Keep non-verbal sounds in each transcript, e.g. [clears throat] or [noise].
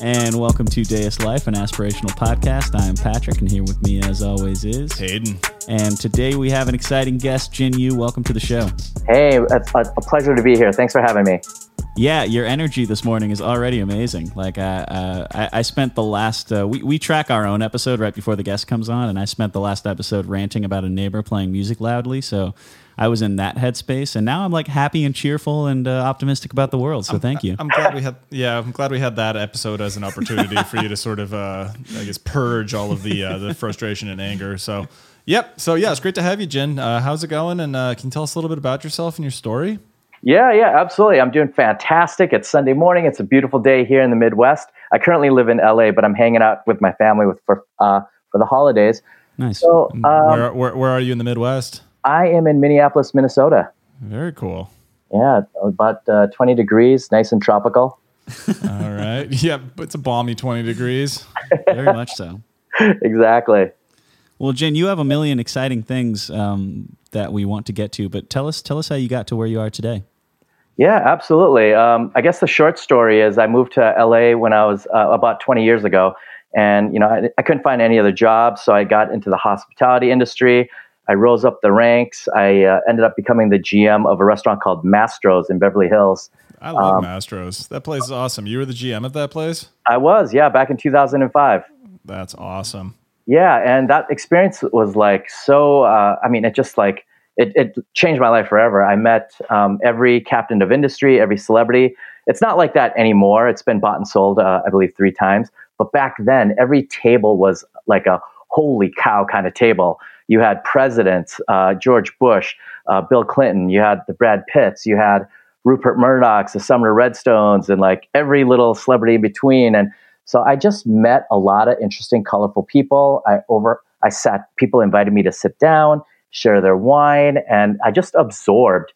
And welcome to Deus Life, an aspirational podcast. I'm Patrick, and here with me, as always, is Hayden. And today we have an exciting guest, Jin Yu. Welcome to the show. Hey, it's a, a pleasure to be here. Thanks for having me. Yeah, your energy this morning is already amazing. Like, uh, uh, I, I, spent the last, uh, we, we track our own episode right before the guest comes on, and I spent the last episode ranting about a neighbor playing music loudly. So I was in that headspace, and now I'm like happy and cheerful and uh, optimistic about the world. So I'm, thank you. I'm glad we had, yeah, I'm glad we had that episode as an opportunity for you to sort of, uh, I guess, purge all of the uh, the frustration and anger. So, yep. So yeah, it's great to have you, Jen. Uh, how's it going? And uh, can you tell us a little bit about yourself and your story? Yeah, yeah, absolutely. I'm doing fantastic. It's Sunday morning. It's a beautiful day here in the Midwest. I currently live in LA, but I'm hanging out with my family with for uh, for the holidays. Nice. So, um, where, where, where are you in the Midwest? I am in Minneapolis, Minnesota. Very cool. Yeah, about uh, 20 degrees, nice and tropical. All right. [laughs] Yeah, it's a balmy 20 degrees. [laughs] Very much so. exactly. Well, Jen, you have a million exciting things um, that we want to get to, but tell us tell us how you got to where you are today. Yeah, absolutely. Um, I guess the short story is I moved to LA when I was uh, about 20 years ago, and you know I, I couldn't find any other jobs, so I got into the hospitality industry. I rose up the ranks. I uh, ended up becoming the GM of a restaurant called Mastro's in Beverly Hills. I love um, Mastro's. That place is awesome. You were the GM at that place? I was, yeah, back in 2005. That's awesome. Yeah, and that experience was like so. Uh, I mean, it just like it, it, changed my life forever. I met um, every captain of industry, every celebrity. It's not like that anymore. It's been bought and sold, uh, I believe, three times. But back then, every table was like a holy cow kind of table. You had presidents, uh, George Bush, uh, Bill Clinton. You had the Brad Pitts. You had Rupert Murdoch's, the Sumner Redstones, and like every little celebrity in between. And so I just met a lot of interesting, colorful people. I over I sat. People invited me to sit down, share their wine, and I just absorbed.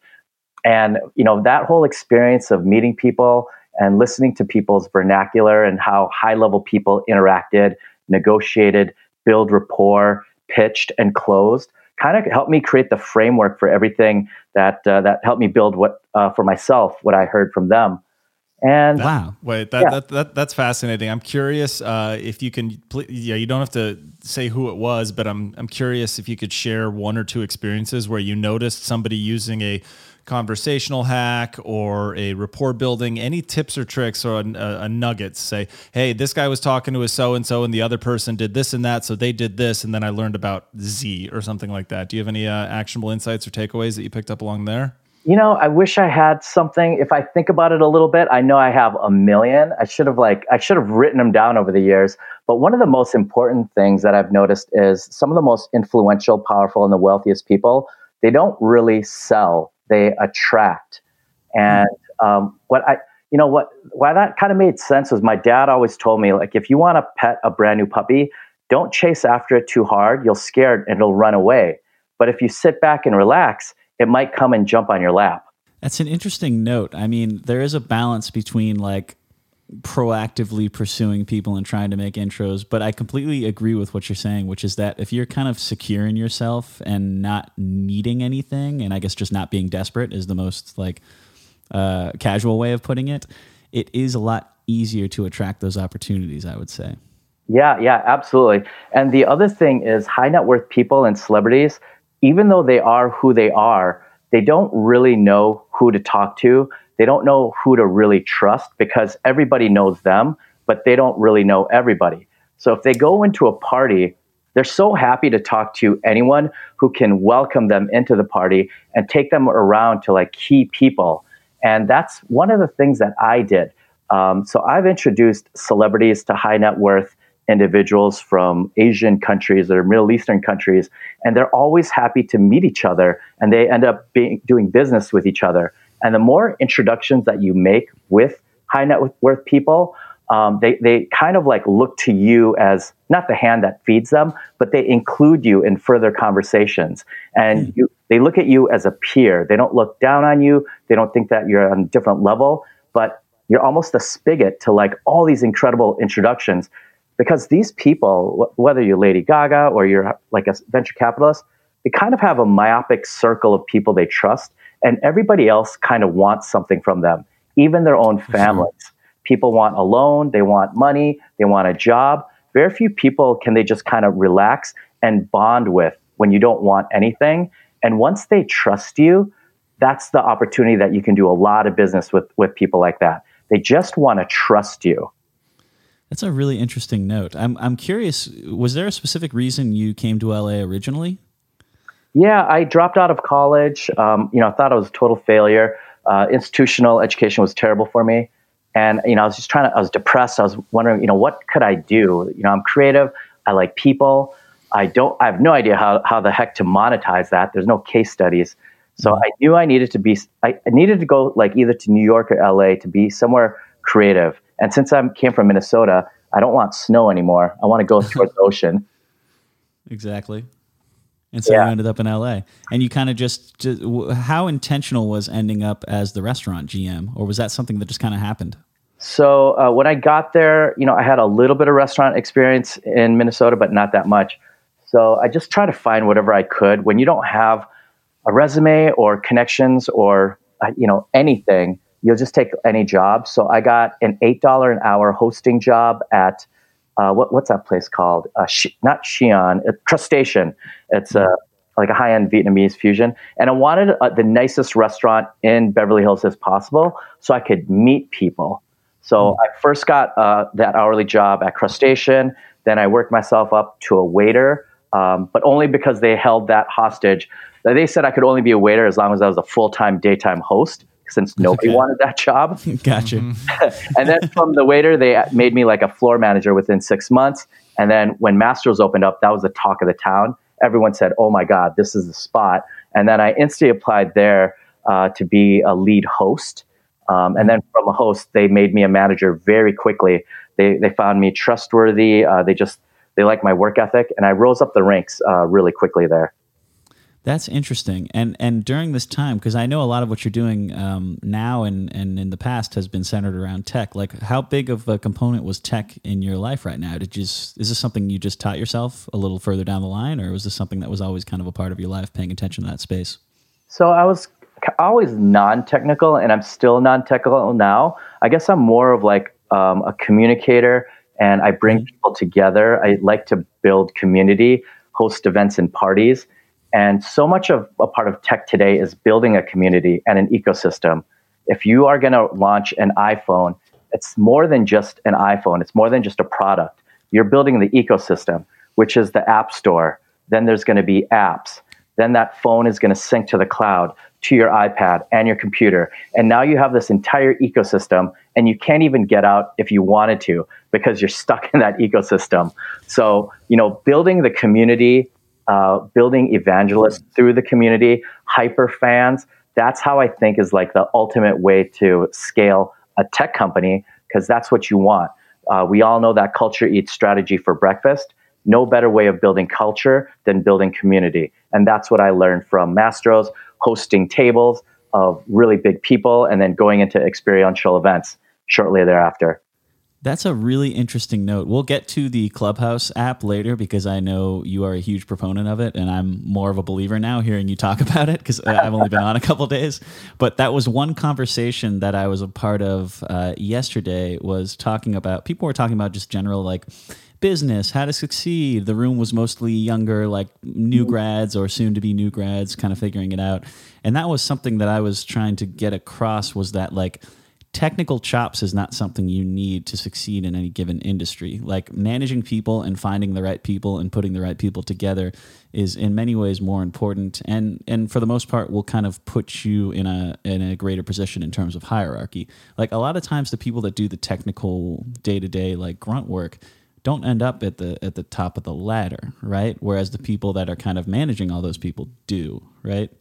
And you know that whole experience of meeting people and listening to people's vernacular and how high level people interacted, negotiated, build rapport, pitched, and closed kind of helped me create the framework for everything that uh, that helped me build what uh, for myself what I heard from them. And wow, wait, that, yeah. that, that that's fascinating. I'm curious uh, if you can. Yeah, you don't have to say who it was, but I'm I'm curious if you could share one or two experiences where you noticed somebody using a conversational hack or a rapport building, any tips or tricks or a, a, a nuggets? Say, hey, this guy was talking to a so and so, and the other person did this and that, so they did this, and then I learned about Z or something like that. Do you have any uh, actionable insights or takeaways that you picked up along there? You know, I wish I had something. If I think about it a little bit, I know I have a million. I should have like I should have written them down over the years. But one of the most important things that I've noticed is some of the most influential, powerful, and the wealthiest people, they don't really sell they attract. And um, what I, you know, what why that kind of made sense was my dad always told me like if you want to pet a brand new puppy, don't chase after it too hard. You'll scare it and it'll run away. But if you sit back and relax, it might come and jump on your lap. That's an interesting note. I mean, there is a balance between like proactively pursuing people and trying to make intros. But I completely agree with what you're saying, which is that if you're kind of secure in yourself and not needing anything, and I guess just not being desperate is the most like uh, casual way of putting it, it is a lot easier to attract those opportunities, I would say. Yeah, yeah, absolutely. And the other thing is high net worth people and celebrities, even though they are who they are, they don't really know who to talk to they don't know who to really trust because everybody knows them, but they don't really know everybody. So if they go into a party, they're so happy to talk to anyone who can welcome them into the party and take them around to like key people. And that's one of the things that I did. Um, so I've introduced celebrities to high net worth individuals from Asian countries or Middle Eastern countries, and they're always happy to meet each other and they end up being, doing business with each other. And the more introductions that you make with high net worth people, um, they, they kind of like look to you as not the hand that feeds them, but they include you in further conversations. And mm. you, they look at you as a peer. They don't look down on you. They don't think that you're on a different level, but you're almost a spigot to like all these incredible introductions because these people, whether you're Lady Gaga or you're like a venture capitalist, they kind of have a myopic circle of people they trust and everybody else kind of wants something from them, even their own families. People want a loan, they want money, they want a job. Very few people can they just kind of relax and bond with when you don't want anything. And once they trust you, that's the opportunity that you can do a lot of business with with people like that. They just want to trust you. That's a really interesting note. I'm I'm curious. Was there a specific reason you came to LA originally? Yeah, I dropped out of college. Um, you know, I thought I was a total failure. Uh, institutional education was terrible for me, and you know, I was just trying to. I was depressed. I was wondering, you know, what could I do? You know, I'm creative. I like people. I don't. I have no idea how how the heck to monetize that. There's no case studies. So mm-hmm. I knew I needed to be, I needed to go like either to New York or LA to be somewhere creative. And since I came from Minnesota, I don't want snow anymore. I want to go towards the ocean. Exactly. And so yeah. you ended up in LA. And you kind of just, just, how intentional was ending up as the restaurant GM? Or was that something that just kind of happened? So uh, when I got there, you know, I had a little bit of restaurant experience in Minnesota, but not that much. So I just tried to find whatever I could. When you don't have a resume or connections or uh, you know anything you'll just take any job. So i got an $8 an hour hosting job at uh, what, what's that place called? Uh, Sh- not Xi'an, uh, Crustacean. It's a like a high-end vietnamese fusion. And i wanted uh, the nicest restaurant in beverly hills as possible so i could meet people. So mm. i first got uh, that hourly job at Crustacean. Then i worked myself up to a waiter um, but only because they held that hostage. They said I could only be a waiter as long as I was a full time daytime host since nobody okay. wanted that job. [laughs] gotcha. Mm-hmm. [laughs] and then from the waiter, they made me like a floor manager within six months. And then when Mastro's opened up, that was the talk of the town. Everyone said, "Oh my God, this is the spot!" And then I instantly applied there uh, to be a lead host. Um, and then from a host, they made me a manager very quickly. They they found me trustworthy. Uh, they just they like my work ethic, and I rose up the ranks uh, really quickly there. That's interesting. And and during this time, because I know a lot of what you're doing um, now and, and in the past has been centered around tech. Like, how big of a component was tech in your life right now? Did you is this something you just taught yourself a little further down the line, or was this something that was always kind of a part of your life, paying attention to that space? So I was always non-technical, and I'm still non-technical now. I guess I'm more of like um, a communicator, and I bring mm-hmm. people together. I like to build community, host events and parties and so much of a part of tech today is building a community and an ecosystem. If you are going to launch an iPhone, it's more than just an iPhone, it's more than just a product. You're building the ecosystem, which is the App Store. Then there's going to be apps. Then that phone is going to sync to the cloud, to your iPad and your computer. And now you have this entire ecosystem, and you can't even get out if you wanted to because you're stuck [laughs] in that ecosystem. So, you know, building the community uh, building evangelists through the community, hyper fans. That's how I think is like the ultimate way to scale a tech company because that's what you want. Uh, we all know that culture eats strategy for breakfast. No better way of building culture than building community. And that's what I learned from Mastro's, hosting tables of really big people and then going into experiential events shortly thereafter. That's a really interesting note. We'll get to the Clubhouse app later because I know you are a huge proponent of it, and I'm more of a believer now hearing you talk [laughs] about it because I've only been on a couple days. But that was one conversation that I was a part of uh, yesterday. Was talking about people were talking about just general like business, how to succeed. The room was mostly younger, like new grads or soon to be new grads, kind of figuring it out. And that was something that I was trying to get across was that like technical chops is not something you need to succeed in any given industry. Like managing people and finding the right people and putting the right people together is in many ways more important and and for the most part will kind of put you in a in a greater position in terms of hierarchy. Like a lot of times the people that do the technical day-to-day like grunt work don't end up at the at the top of the ladder, right? Whereas the people that are kind of managing all those people do, right?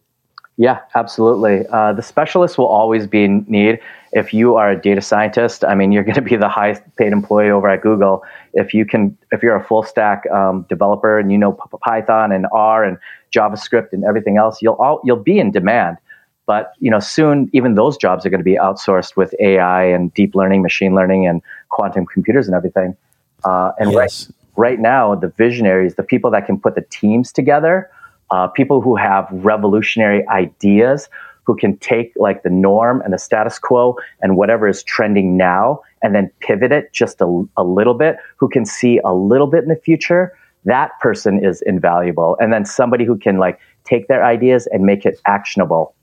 Yeah, absolutely. Uh, the specialists will always be in need. If you are a data scientist, I mean, you're [laughs] going to be the highest paid employee over at Google. If you can, if you're a full stack um, developer and you know Python and R and JavaScript and everything else, you'll all, you'll be in demand. But you know, soon even those jobs are going to be outsourced with AI and deep learning, machine learning, and quantum computers and everything. Uh, and yes. right right now, the visionaries, the people that can put the teams together uh, people who have revolutionary ideas, who can take like the norm and the status quo and whatever is trending now and then pivot it just a, a little bit, who can see a little bit in the future, that person is invaluable. And then somebody who can like take their ideas and make it actionable.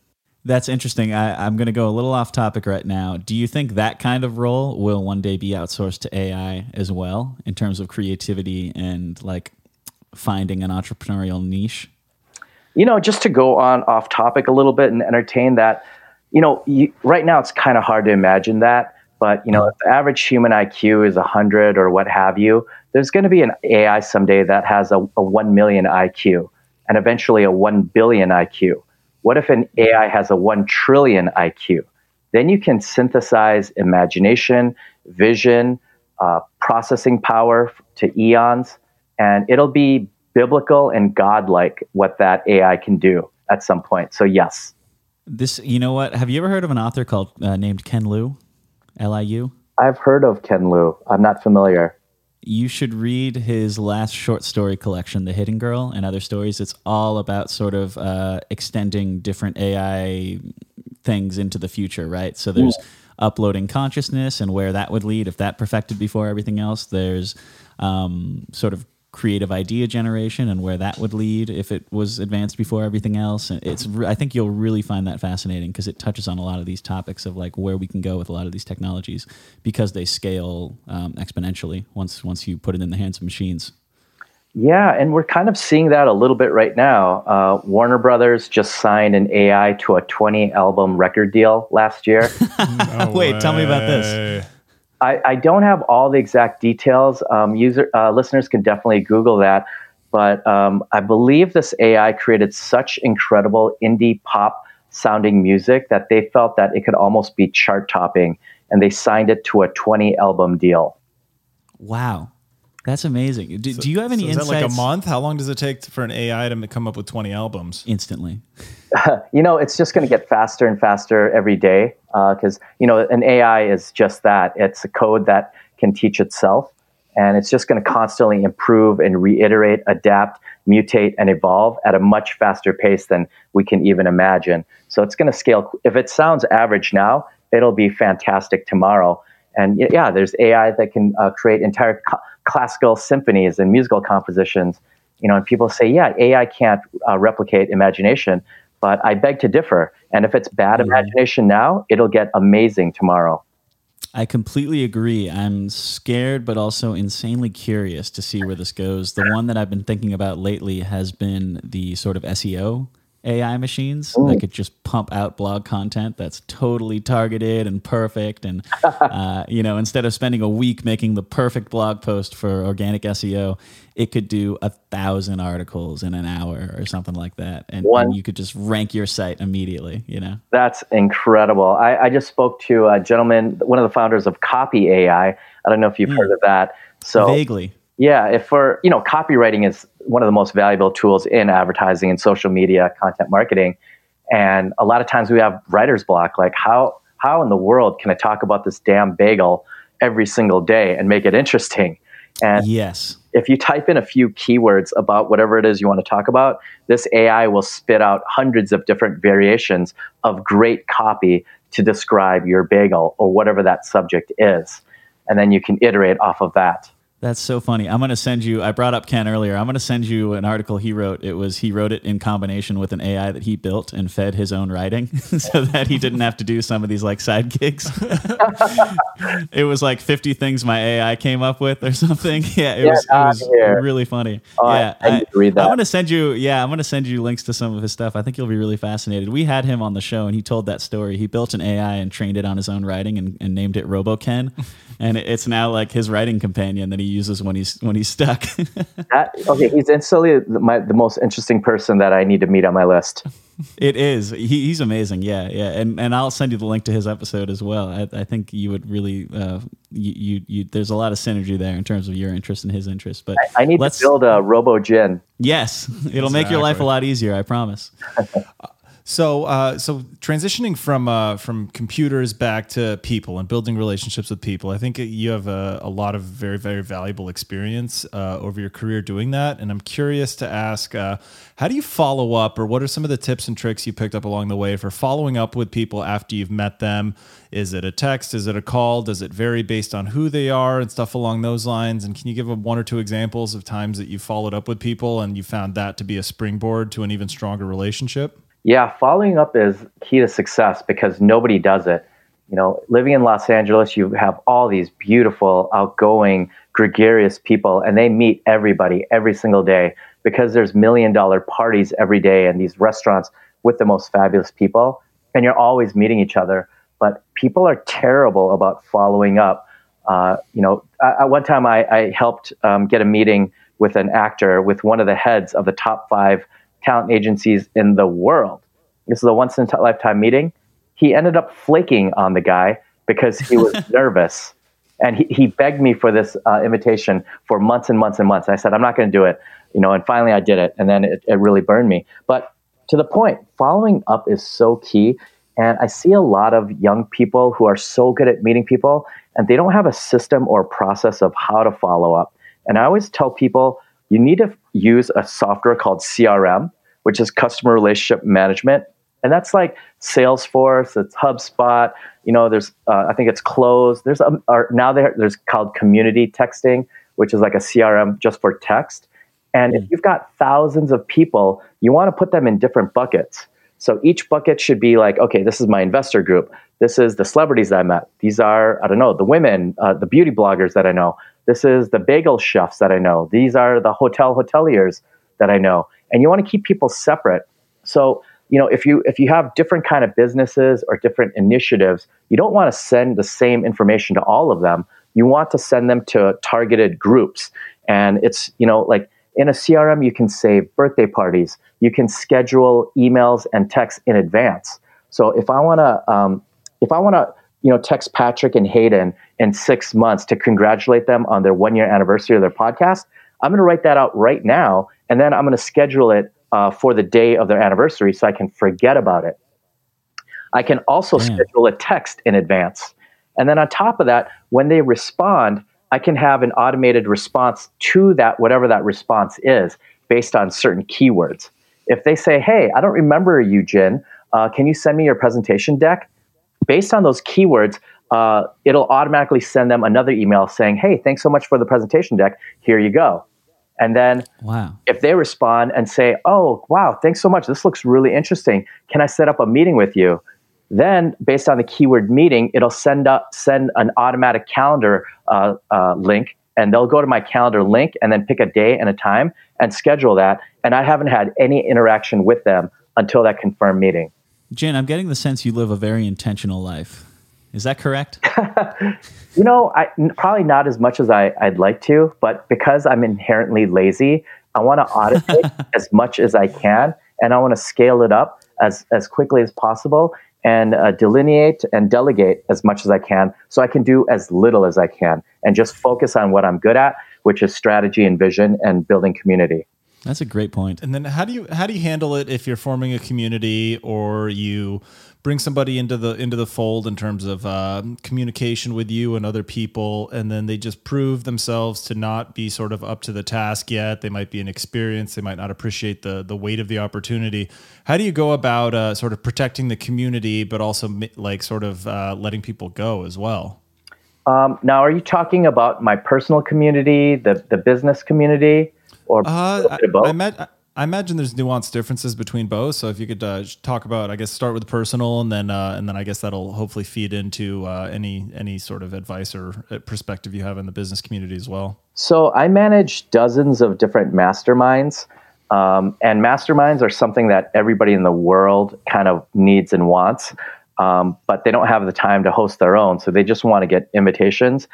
That's interesting. I, I'm going to go a little off topic right now. Do you think that kind of role will one day be outsourced to AI as well in terms of creativity and like finding an entrepreneurial niche? You know, just to go on off topic a little bit and entertain that, you know, you, right now it's kind of hard to imagine that. But, you know, if the average human IQ is 100 or what have you, there's going to be an AI someday that has a, a 1 million IQ and eventually a 1 billion IQ. What if an AI has a 1 trillion IQ? Then you can synthesize imagination, vision, uh, processing power to eons, and it'll be biblical and godlike what that AI can do at some point. So, yes. This, you know what? Have you ever heard of an author called uh, named Ken Liu? L I U? I've heard of Ken Liu. I'm not familiar you should read his last short story collection, The Hidden Girl, and other stories. It's all about sort of uh, extending different AI things into the future, right? So there's yeah. uploading consciousness and where that would lead if that perfected before everything else. There's um, sort of creative idea generation and where that would lead if it was advanced before everything else. And it's I think you'll really find that fascinating because it touches on a lot of these topics of like where we can go with a lot of these technologies because they scale um, exponentially once once you put it in the hands of machines. Yeah, and we're kind of seeing that a little bit right now. Uh, Warner Brothers just signed an AI to a 20 album record deal last year. no [laughs] [laughs] Wait, way. tell me about this. I, I don't have all the exact details. Um, user uh, listeners can definitely Google that. But um, I believe this AI created such incredible indie pop sounding music that they felt that it could almost be chart topping, and they signed it to a 20 album deal. Wow. That's amazing. Do, so, do you have any so is insights? that like a month? How long does it take for an AI to come up with 20 albums? Instantly. [laughs] you know, it's just going to get faster and faster every day because, uh, you know, an AI is just that. It's a code that can teach itself and it's just going to constantly improve and reiterate, adapt, mutate, and evolve at a much faster pace than we can even imagine. So it's going to scale. If it sounds average now, it'll be fantastic tomorrow. And yeah, there's AI that can uh, create entire co- classical symphonies and musical compositions. You know, and people say, yeah, AI can't uh, replicate imagination. But I beg to differ. And if it's bad mm-hmm. imagination now, it'll get amazing tomorrow. I completely agree. I'm scared, but also insanely curious to see where this goes. The one that I've been thinking about lately has been the sort of SEO AI machines Ooh. that could just pump out blog content that's totally targeted and perfect. And, [laughs] uh, you know, instead of spending a week making the perfect blog post for organic SEO, it could do a thousand articles in an hour or something like that. And, and, you could just rank your site immediately, you know? That's incredible. I, I, just spoke to a gentleman, one of the founders of Copy AI. I don't know if you've mm. heard of that. So vaguely. Yeah, if for you know, copywriting is one of the most valuable tools in advertising and social media content marketing. And a lot of times we have writer's block. Like how how in the world can I talk about this damn bagel every single day and make it interesting? And yes, if you type in a few keywords about whatever it is you want to talk about, this AI will spit out hundreds of different variations of great copy to describe your bagel or whatever that subject is. And then you can iterate off of that. That's so funny. I'm going to send you, I brought up Ken earlier. I'm going to send you an article he wrote. It was, he wrote it in combination with an AI that he built and fed his own writing [laughs] so that he didn't have to do some of these like side gigs. [laughs] it was like 50 things my AI came up with or something. [laughs] Yeah, it was, it was really funny. Oh, yeah. I, I read that. I'm going to send you, yeah, I'm going to send you links to some of his stuff. I think you'll be really fascinated. We had him on the show and he told that story. He built an AI and trained it on his own writing and, and named it RoboKen. and it's now like his writing companion that he uses when he's when he's stuck. [laughs] that, okay, he's instantly the, my, the most interesting person that I need to meet on my list. It is. He, he's amazing. Yeah, yeah, and and I'll send you the link to his episode as well. I, I think you would really, uh, you, you, you, There's a lot of synergy there in terms of your interest and his interest. But I, I need to build a Robo Jin. Yes, it'll exactly. make your life a lot easier. I promise. [laughs] So, uh, so transitioning from uh, from computers back to people and building relationships with people, I think you have a, a lot of very very valuable experience uh, over your career doing that. And I'm curious to ask, uh, how do you follow up, or what are some of the tips and tricks you picked up along the way for following up with people after you've met them? Is it a text? Is it a call? Does it vary based on who they are and stuff along those lines? And can you give one or two examples of times that you followed up with people and you found that to be a springboard to an even stronger relationship? Yeah, following up is key to success because nobody does it. You know, living in Los Angeles, you have all these beautiful, outgoing, gregarious people, and they meet everybody every single day because there's million dollar parties every day and these restaurants with the most fabulous people, and you're always meeting each other. But people are terrible about following up. Uh, you know, at one time I, I helped um, get a meeting with an actor with one of the heads of the top five talent agencies in the world. This is a once in a lifetime meeting. He ended up flaking on the guy because he was [laughs] nervous. And he, he begged me for this uh, invitation for months and months and months. I said, I'm not going to do it. You know, and finally I did it. And then it, it really burned me. But to the point, following up is so key. And I see a lot of young people who are so good at meeting people and they don't have a system or process of how to follow up. And I always tell people you need to use a software called CRM, which is customer relationship management. And that's like Salesforce, it's HubSpot. You know, there's uh, I think it's Close. There's um, now there, there's called Community Texting, which is like a CRM just for text. And if hmm. you've got thousands of people, you want to put them in different buckets. So each bucket should be like, okay, this is my investor group. This is the celebrities that I met. These are, I don't know, the women, uh, the beauty bloggers that I know. This is the bagel chefs that I know. These are the hotel hoteliers that I know. And you want to keep people separate. So, you know, if you if you have different kind of businesses or different initiatives, you don't want to send the same information to all of them. You want to send them to targeted groups. And it's, you know, like in a CRM, you can save birthday parties. You can schedule emails and texts in advance. So if I want to, um, if I want to you know, text Patrick and Hayden in six months to congratulate them on their one year anniversary of their podcast, I'm going to write that out right now. And then I'm going to schedule it uh, for the day of their anniversary so I can forget about it. I can also Damn. schedule a text in advance. And then on top of that, when they respond, I can have an automated response to that, whatever that response is, based on certain keywords. If they say, Hey, I don't remember you, Jin, uh, can you send me your presentation deck? Based on those keywords, uh, it'll automatically send them another email saying, "Hey, thanks so much for the presentation deck. Here you go." And then, wow. if they respond and say, "Oh, wow, thanks so much. This looks really interesting. Can I set up a meeting with you?" Then, based on the keyword meeting, it'll send up send an automatic calendar uh, uh, link, and they'll go to my calendar link and then pick a day and a time and schedule that. And I haven't had any interaction with them until that confirmed meeting. Jin, I'm getting the sense you live a very intentional life. Is that correct? [laughs] you know, I, probably not as much as I, would like to, but because I'm inherently lazy, I want to audit as much as I can, and I want to scale it up as, as quickly as possible and uh, delineate and delegate as much as I can so I can do as little as I can and just focus on what I'm good at, which is strategy and vision and building community. That's a great point. And then how do you how do you handle it if you're forming a community or you bring somebody into the into the fold in terms of uh, communication with you and other people, and then they just prove themselves to not be sort of up to the task yet. They might be inexperienced. They might not appreciate the the weight of the opportunity. How do you go about uh, sort of protecting the community, but also like sort of uh, letting people go as well? Um, now, are you talking about my personal community, the the business community? Or uh, I, I, I, imagine there's nuanced differences between both. So if you could uh, talk about, I guess, start with the personal, and then uh, and then I guess that'll hopefully feed into uh, any any sort of advice or uh, perspective you have in the business community as well. So I manage dozens of different masterminds. Um, and masterminds are something that everybody in the world kind of needs and wants, um, but they don't have the time to host their own. So they just want to get invitations.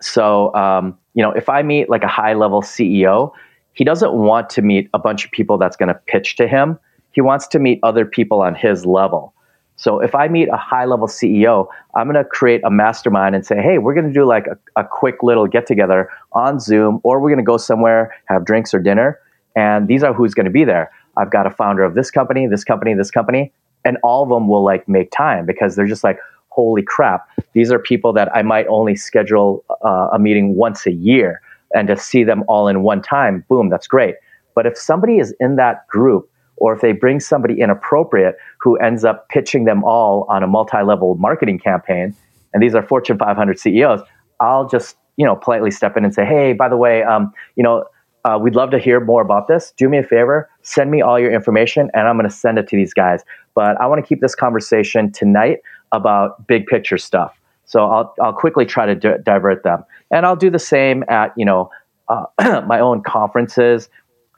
So, um, you know, if I meet like a high level CEO, he doesn't want to meet a bunch of people that's going to pitch to him. He wants to meet other people on his level. So if I meet a high level CEO, I'm going to create a mastermind and say, hey, we're going to do like a, a quick little get together on Zoom, or we're going to go somewhere, have drinks or dinner. And these are who's going to be there. I've got a founder of this company, this company, this company. And all of them will like make time because they're just like, holy crap, these are people that I might only schedule uh, a meeting once a year. And to see them all in one time, boom, that's great. But if somebody is in that group, or if they bring somebody inappropriate who ends up pitching them all on a multi-level marketing campaign, and these are Fortune 500 CEOs, I'll just you know politely step in and say, hey, by the way, um, you know, uh, we'd love to hear more about this. Do me a favor, send me all your information, and I'm going to send it to these guys. But I want to keep this conversation tonight about big picture stuff. So I'll I'll quickly try to di- divert them, and I'll do the same at you know uh, [clears throat] my own conferences,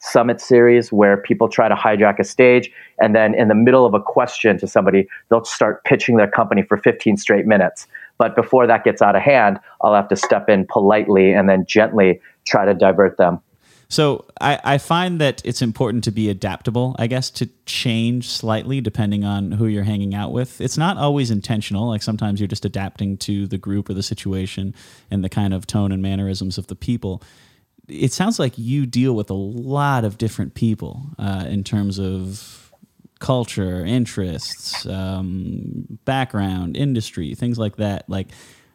summit series where people try to hijack a stage, and then in the middle of a question to somebody, they'll start pitching their company for 15 straight minutes. But before that gets out of hand, I'll have to step in politely and then gently try to divert them. So I, I find that it's important to be adaptable, I guess, to change slightly depending on who you're hanging out with. It's not always intentional. Like sometimes you're just adapting to the group or the situation and the kind of tone and mannerisms of the people. It sounds like you deal with a lot of different people uh, in terms of culture, interests, um, background, industry, things like that. Like,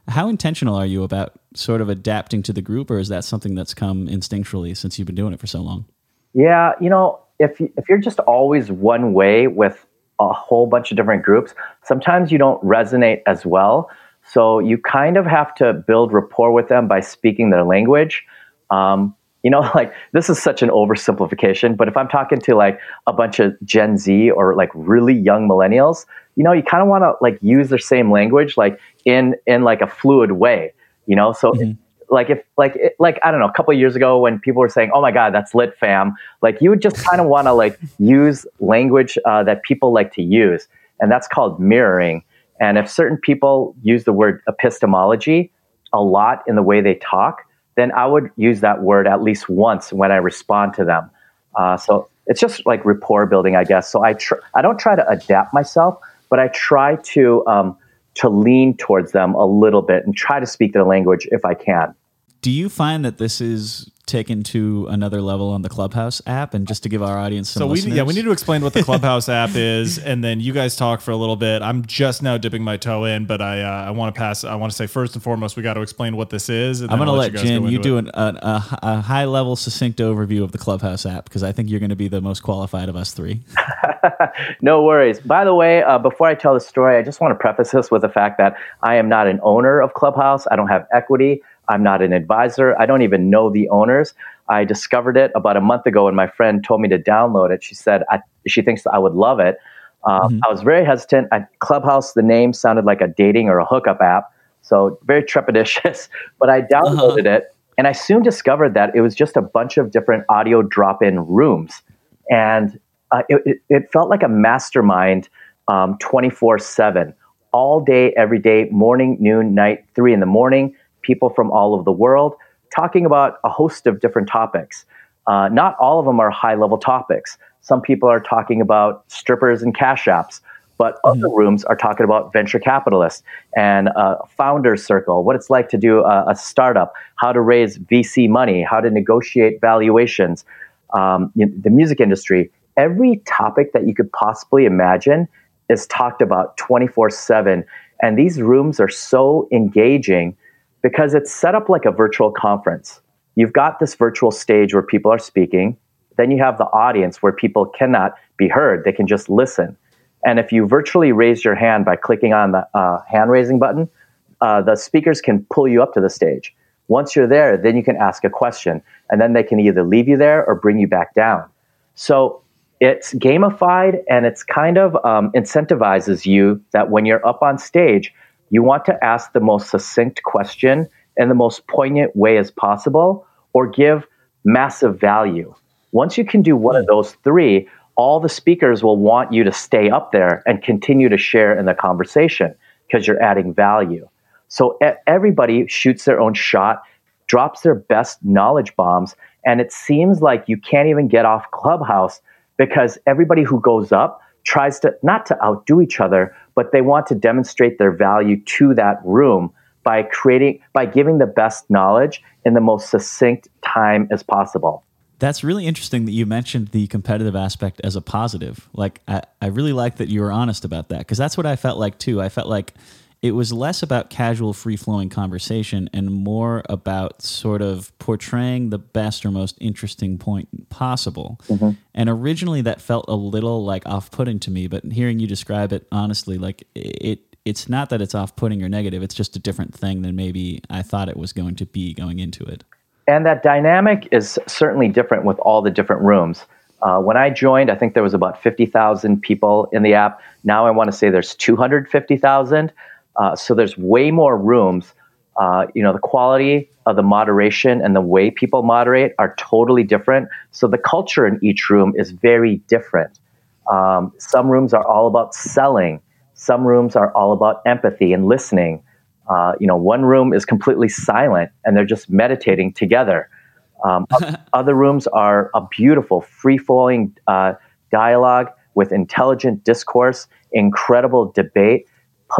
how intentional are you about sort of adapting to the group, or is that something that's come instinctually since you've been doing it for so long? Yeah, you know, if if you're just always one way with a whole bunch of different groups, sometimes you don't resonate as well. So you kind of have to build rapport with them by speaking their language. Um, you know, [laughs] like this is such an oversimplification, but if I'm talking to like a bunch of Gen Z or like really young millennials, you know, you kind of want to like use their same language, like in in like a fluid way, you know. So, mm-hmm. like if like like I don't know, a couple years ago when people were saying, "Oh my God, that's lit, fam," like you would just kind of [laughs] want to like use language uh, that people like to use, and that's called mirroring. And if certain people use the word epistemology a lot in the way they talk, then I would use that word at least once when I respond to them. Uh, so it's just like rapport building, I guess. So I tr- I don't try to adapt myself, but I try to um, to lean towards them a little bit and try to speak their language if I can. Do you find that this is taken to another level on the Clubhouse app? And just to give our audience some so we yeah we need to explain what the [laughs] Clubhouse app is, and then you guys talk for a little bit. I'm just now dipping my toe in, but I uh, I want to pass. I want to say first and foremost we got to explain what this is. I'm going to let, let Jin you, you do an, a, a high level succinct overview of the Clubhouse app because I think you're going to be the most qualified of us three. [laughs] no worries. By the way, uh, before I tell the story, I just want to preface this with the fact that I am not an owner of Clubhouse. I don't have equity. I'm not an advisor. I don't even know the owners. I discovered it about a month ago, and my friend told me to download it. She said I, she thinks I would love it. Uh, mm-hmm. I was very hesitant. I, Clubhouse, the name sounded like a dating or a hookup app, so very trepidatious. [laughs] but I downloaded uh-huh. it, and I soon discovered that it was just a bunch of different audio drop-in rooms, and uh, it, it, it, felt like a mastermind, twenty four seven, all day, every day, morning, noon, night, three in the morning people from all over the world talking about a host of different topics. Uh, not all of them are high level topics. Some people are talking about strippers and cash apps, but mm-hmm. other rooms are talking about venture capitalists and a founder circle, what it's like to do a, a, startup, how to raise VC money, how to negotiate valuations, um, the music industry. Every topic that you could possibly imagine is talked about 24 7. And these rooms are so engaging because it's set up like a virtual conference. You've got this virtual stage where people are speaking. Then you have the audience where people cannot be heard, they can just listen. And if you virtually raise your hand by clicking on the uh, hand raising button, uh, the speakers can pull you up to the stage. Once you're there, then you can ask a question, and then they can either leave you there or bring you back down. So it's gamified and it's kind of um, incentivizes you that when you're up on stage, you want to ask the most succinct question in the most poignant way as possible or give massive value. Once you can do one of those three, all the speakers will want you to stay up there and continue to share in the conversation because you're adding value. So everybody shoots their own shot, drops their best knowledge bombs, and it seems like you can't even get off Clubhouse because everybody who goes up tries to not to outdo each other, but they want to demonstrate their value to that room by creating by giving the best knowledge in the most succinct time as possible. That's really interesting that you mentioned the competitive aspect as a positive. Like, I, I really like that you were honest about that because that's what I felt like too. I felt like it was less about casual, free flowing conversation and more about sort of portraying the best or most interesting point possible. Mm-hmm. And originally that felt a little like off putting to me, but hearing you describe it honestly, like it, it's not that it's off putting or negative, it's just a different thing than maybe I thought it was going to be going into it. And that dynamic is certainly different with all the different rooms. Uh, when I joined, I think there was about 50,000 people in the app. Now I want to say there's 250,000. Uh, so there's way more rooms. Uh, you know, the quality of the moderation and the way people moderate are totally different. So the culture in each room is very different. Um, some rooms are all about selling. Some rooms are all about empathy and listening. Uh, you know, one room is completely silent and they're just meditating together. Um, [laughs] other rooms are a beautiful, free flowing uh, dialogue with intelligent discourse, incredible debate,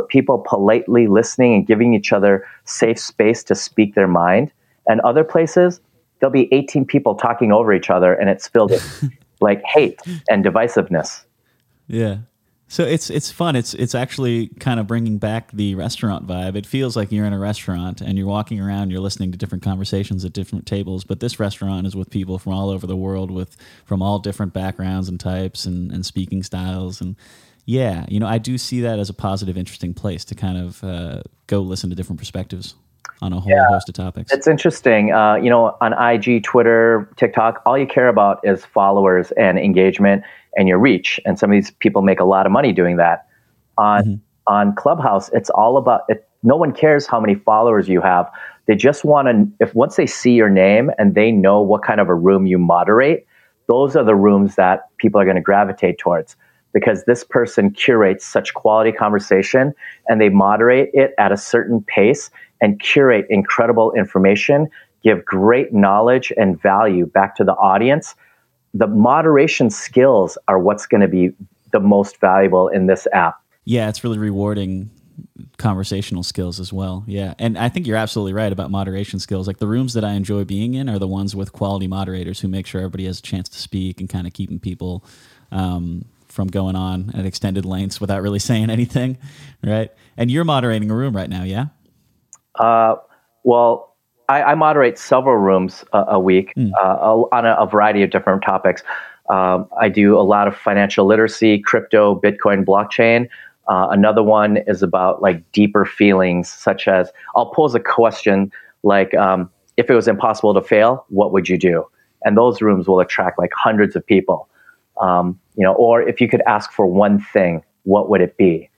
people politely listening and giving each other safe space to speak their mind. And other places, there'll be 18 people talking over each other and it's filled with [laughs] like hate and divisiveness. Yeah. So it's it's fun. It's it's actually kind of bringing back the restaurant vibe. It feels like you're in a restaurant and you're walking around. You're listening to different conversations at different tables. But this restaurant is with people from all over the world, with from all different backgrounds and types and, and speaking styles. And yeah, you know, I do see that as a positive, interesting place to kind of uh, go listen to different perspectives on a whole yeah, host of topics. It's interesting. Uh, you know, on IG, Twitter, TikTok, all you care about is followers and engagement and your reach. And some of these people make a lot of money doing that. On mm-hmm. on Clubhouse, it's all about it. No one cares how many followers you have. They just want to. If once they see your name and they know what kind of a room you moderate, those are the rooms that people are going to gravitate towards because this person curates such quality conversation and they moderate it at a certain pace and curate incredible information, give great knowledge and value back to the audience the moderation skills are what's going to be the most valuable in this app. Yeah, it's really rewarding conversational skills as well. Yeah. And I think you're absolutely right about moderation skills. Like the rooms that I enjoy being in are the ones with quality moderators who make sure everybody has a chance to speak and kind of keeping people um, from going on at extended lengths without really saying anything. Right. And you're moderating a room right now, yeah? Uh, well, I, I moderate several rooms a, a week mm. uh, on a, a, variety of different topics. Um, I do a lot of financial literacy, crypto, Bitcoin, blockchain. Uh, another one is about like deeper feelings, such as I'll pose a question like, um, if it was impossible to fail, what would you do? And those rooms will attract like hundreds of people. Um, you know, or if you could ask for one thing, what would it be?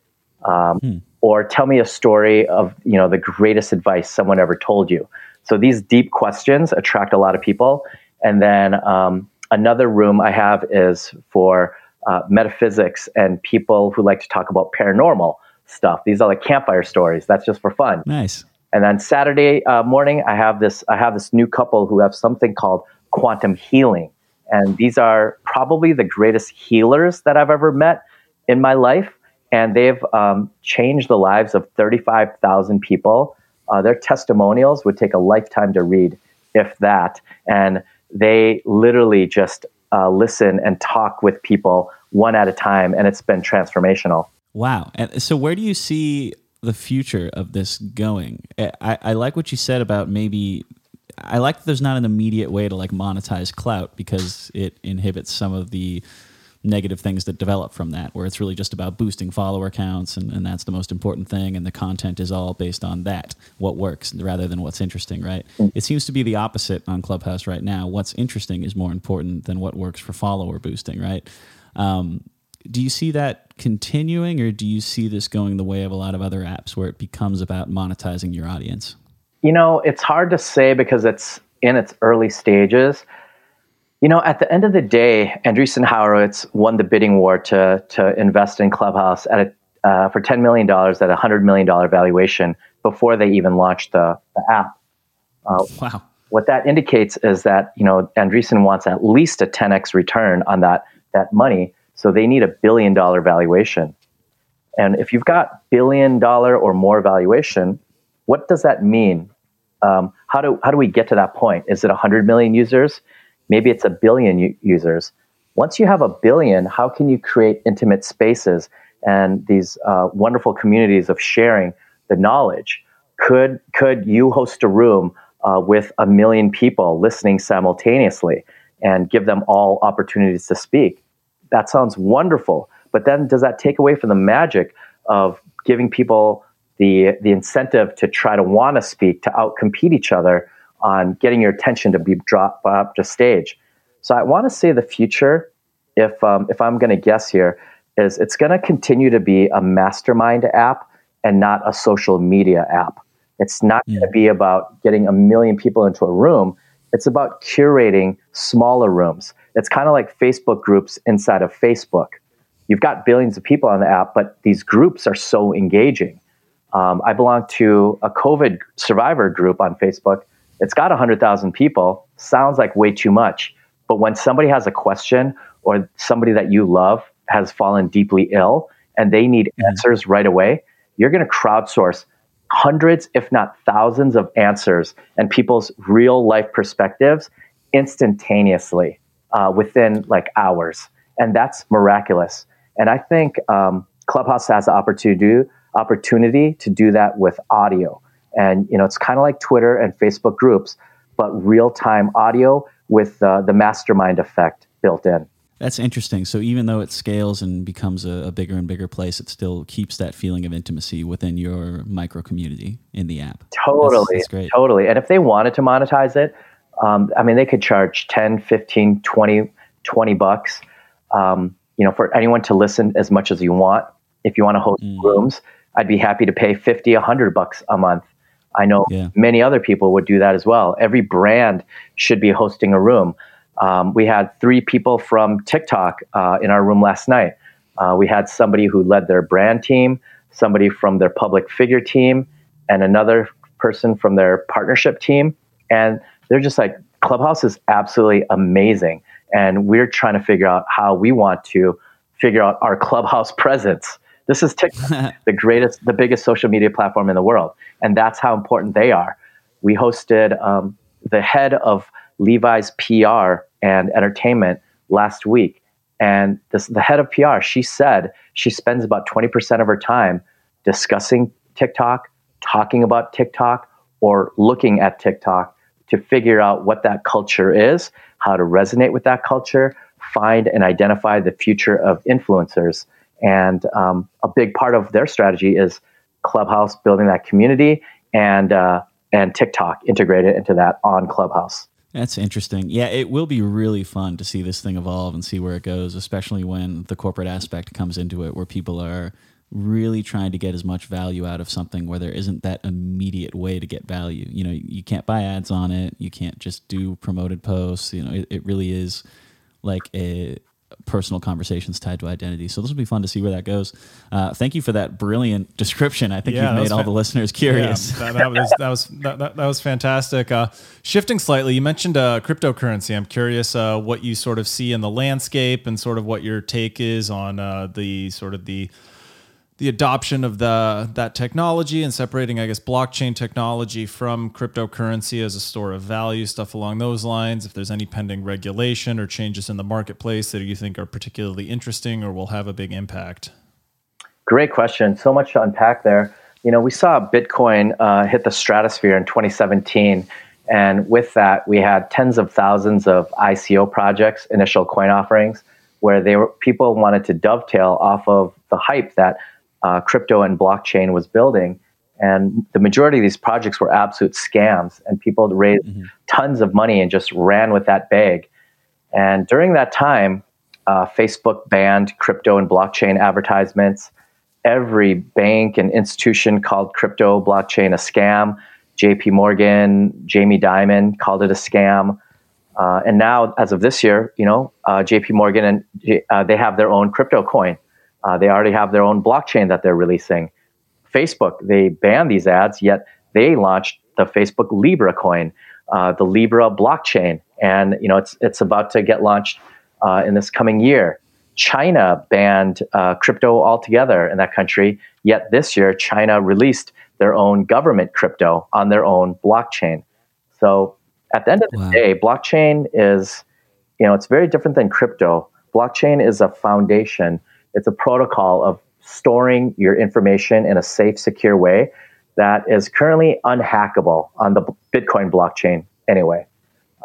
Um, hmm. Or tell me a story of you know the greatest advice someone ever told you. So these deep questions attract a lot of people. And then um, another room I have is for uh, metaphysics and people who like to talk about paranormal stuff. These are like campfire stories. That's just for fun. Nice. And then Saturday uh, morning, I have this. I have this new couple who have something called quantum healing, and these are probably the greatest healers that I've ever met in my life. And they've um, changed the lives of 35,000 people uh, their testimonials would take a lifetime to read, if that. And they literally just uh, listen and talk with people one at a time, and it's been transformational. Wow. And so, where do you see the future of this going? I, I like what you said about maybe. I like that there's not an immediate way to like monetize clout because it inhibits some of the negative things that develop from that, where it's really just about boosting follower counts, and, and that's the most important thing, and the content is all based on that, what works, rather than what's interesting, right? Mm. It seems to be the opposite on Clubhouse right now. What's interesting is more important than what works for follower boosting, right? Um, do you see that continuing, or do you see this going the way of a lot of other apps where it becomes about monetizing your audience? You know, it's hard to say because it's in its early stages. You know, at the end of the day, Andreessen Horowitz won the bidding war to to invest in Clubhouse at a, uh, for ten million dollars at a hundred million dollar valuation before they even launched the, the app. Uh, wow. What that indicates is that you know Andreessen wants at least a 10x return on that that money, so they need a billion dollar valuation. And if you've got billion dollar or more valuation, what does that mean? Um, how do how do we get to that point? Is it 100 million users? maybe it's a billion u- users. Once you have a billion, how can you create intimate spaces and these uh, wonderful communities of sharing the knowledge? Could could you host a room uh, with a million people listening simultaneously and give them all opportunities to speak? That sounds wonderful. But then, does that take away from the magic of giving people the the incentive to try to want to speak, to outcompete each other on getting your attention to be dropped up to stage? So I want to say the future, if um, if I'm going to guess here, is it's going to continue to be a mastermind app and not a social media app. It's not going to be about getting a million people into a room. It's about curating smaller rooms. It's kind of like Facebook groups inside of Facebook. You've got billions of people on the app, but these groups are so engaging. Um, I belong to a COVID survivor group on Facebook. It's got 100,000 people. Sounds like way too much. But when somebody has a question or somebody that you love has fallen deeply ill and they need mm-hmm. answers right away, you're going to crowdsource hundreds, if not thousands, of answers and people's real life perspectives instantaneously uh, within like hours. And that's miraculous. And I think um, Clubhouse has the opportunity, opportunity to do that with audio. And you know, it's kind of like Twitter and Facebook groups, but real time audio with uh, the mastermind effect built in. That's interesting. So even though it scales and becomes a, a, bigger and bigger place, it still keeps that feeling of intimacy within your micro community in the app. Totally. That's, that's great. Totally. And if they wanted to monetize it, um, I mean, they could charge 10, 15, 20, 20 bucks, um, you know, for anyone to listen as much as you want. If you want to host mm. rooms, I'd be happy to pay 50, 100 bucks a month. I know yeah. many other people would do that as well. Every brand should be hosting a room. Um, we had three people from TikTok uh, in our room last night. Uh, we had somebody who led their brand team, somebody from their public figure team, and another person from their partnership team. And they're just like, Clubhouse is absolutely amazing. And we're trying to figure out how we want to figure out our Clubhouse [laughs] presence. This is TikTok, [laughs] the greatest, the biggest social media platform in the world. And that's how important they are. We hosted um, the head of Levi's PR and entertainment last week. And this, the head of PR, she said she spends about 20% of her time discussing TikTok, talking about TikTok, or looking at TikTok to figure out what that culture is, how to resonate with that culture, find and identify the future of influencers. And um, a big part of their strategy is Clubhouse building that community and uh, and TikTok integrated into that on Clubhouse. That's interesting. Yeah, it will be really fun to see this thing evolve and see where it goes, especially when the corporate aspect comes into it, where people are really trying to get as much value out of something where there isn't that immediate way to get value. You know, you can't buy ads on it, you can't just do promoted posts. You know, it, it really is like a personal conversations tied to identity. So this will be fun to see where that goes. Uh, thank you for that brilliant [laughs] description. I think yeah, you've made all fa- the listeners curious. Yeah, that, that, was that was that, that, that was fantastic. Uh, shifting slightly, you mentioned uh, cryptocurrency. I'm curious uh, what you sort of see in the landscape and sort of what your take is on uh, the sort of the the adoption of the that technology and separating, I guess, blockchain technology from cryptocurrency as a store of value, stuff along those lines. If there's any pending regulation or changes in the marketplace that you think are particularly interesting or will have a big impact. Great question. So much to unpack there. You know, we saw Bitcoin uh, hit the stratosphere in 2017. And with that, we had tens of thousands of ICO projects, initial coin offerings, where they were people wanted to dovetail off of the hype that uh, crypto and blockchain was building. And the majority of these projects were absolute scams, and people raised mm-hmm. tons of money and just ran with that bag. And during that time, uh, Facebook banned crypto and blockchain advertisements. Every bank and institution called crypto blockchain a scam. JP Morgan, Jamie Dimon called it a scam. Uh, and now, as of this year, you know, uh, JP Morgan and uh, they have their own crypto coin. Uh, they already have their own blockchain that they're releasing. Facebook, they banned these ads, yet they launched the Facebook Libra coin, uh, the Libra blockchain, and you know it's it's about to get launched uh, in this coming year. China banned uh, crypto altogether in that country, yet this year China released their own government crypto on their own blockchain. So at the end of the wow. day, blockchain is you know, it's very different than crypto. Blockchain is a foundation. It's a protocol of storing your information in a safe, secure way that is currently unhackable on the Bitcoin blockchain anyway.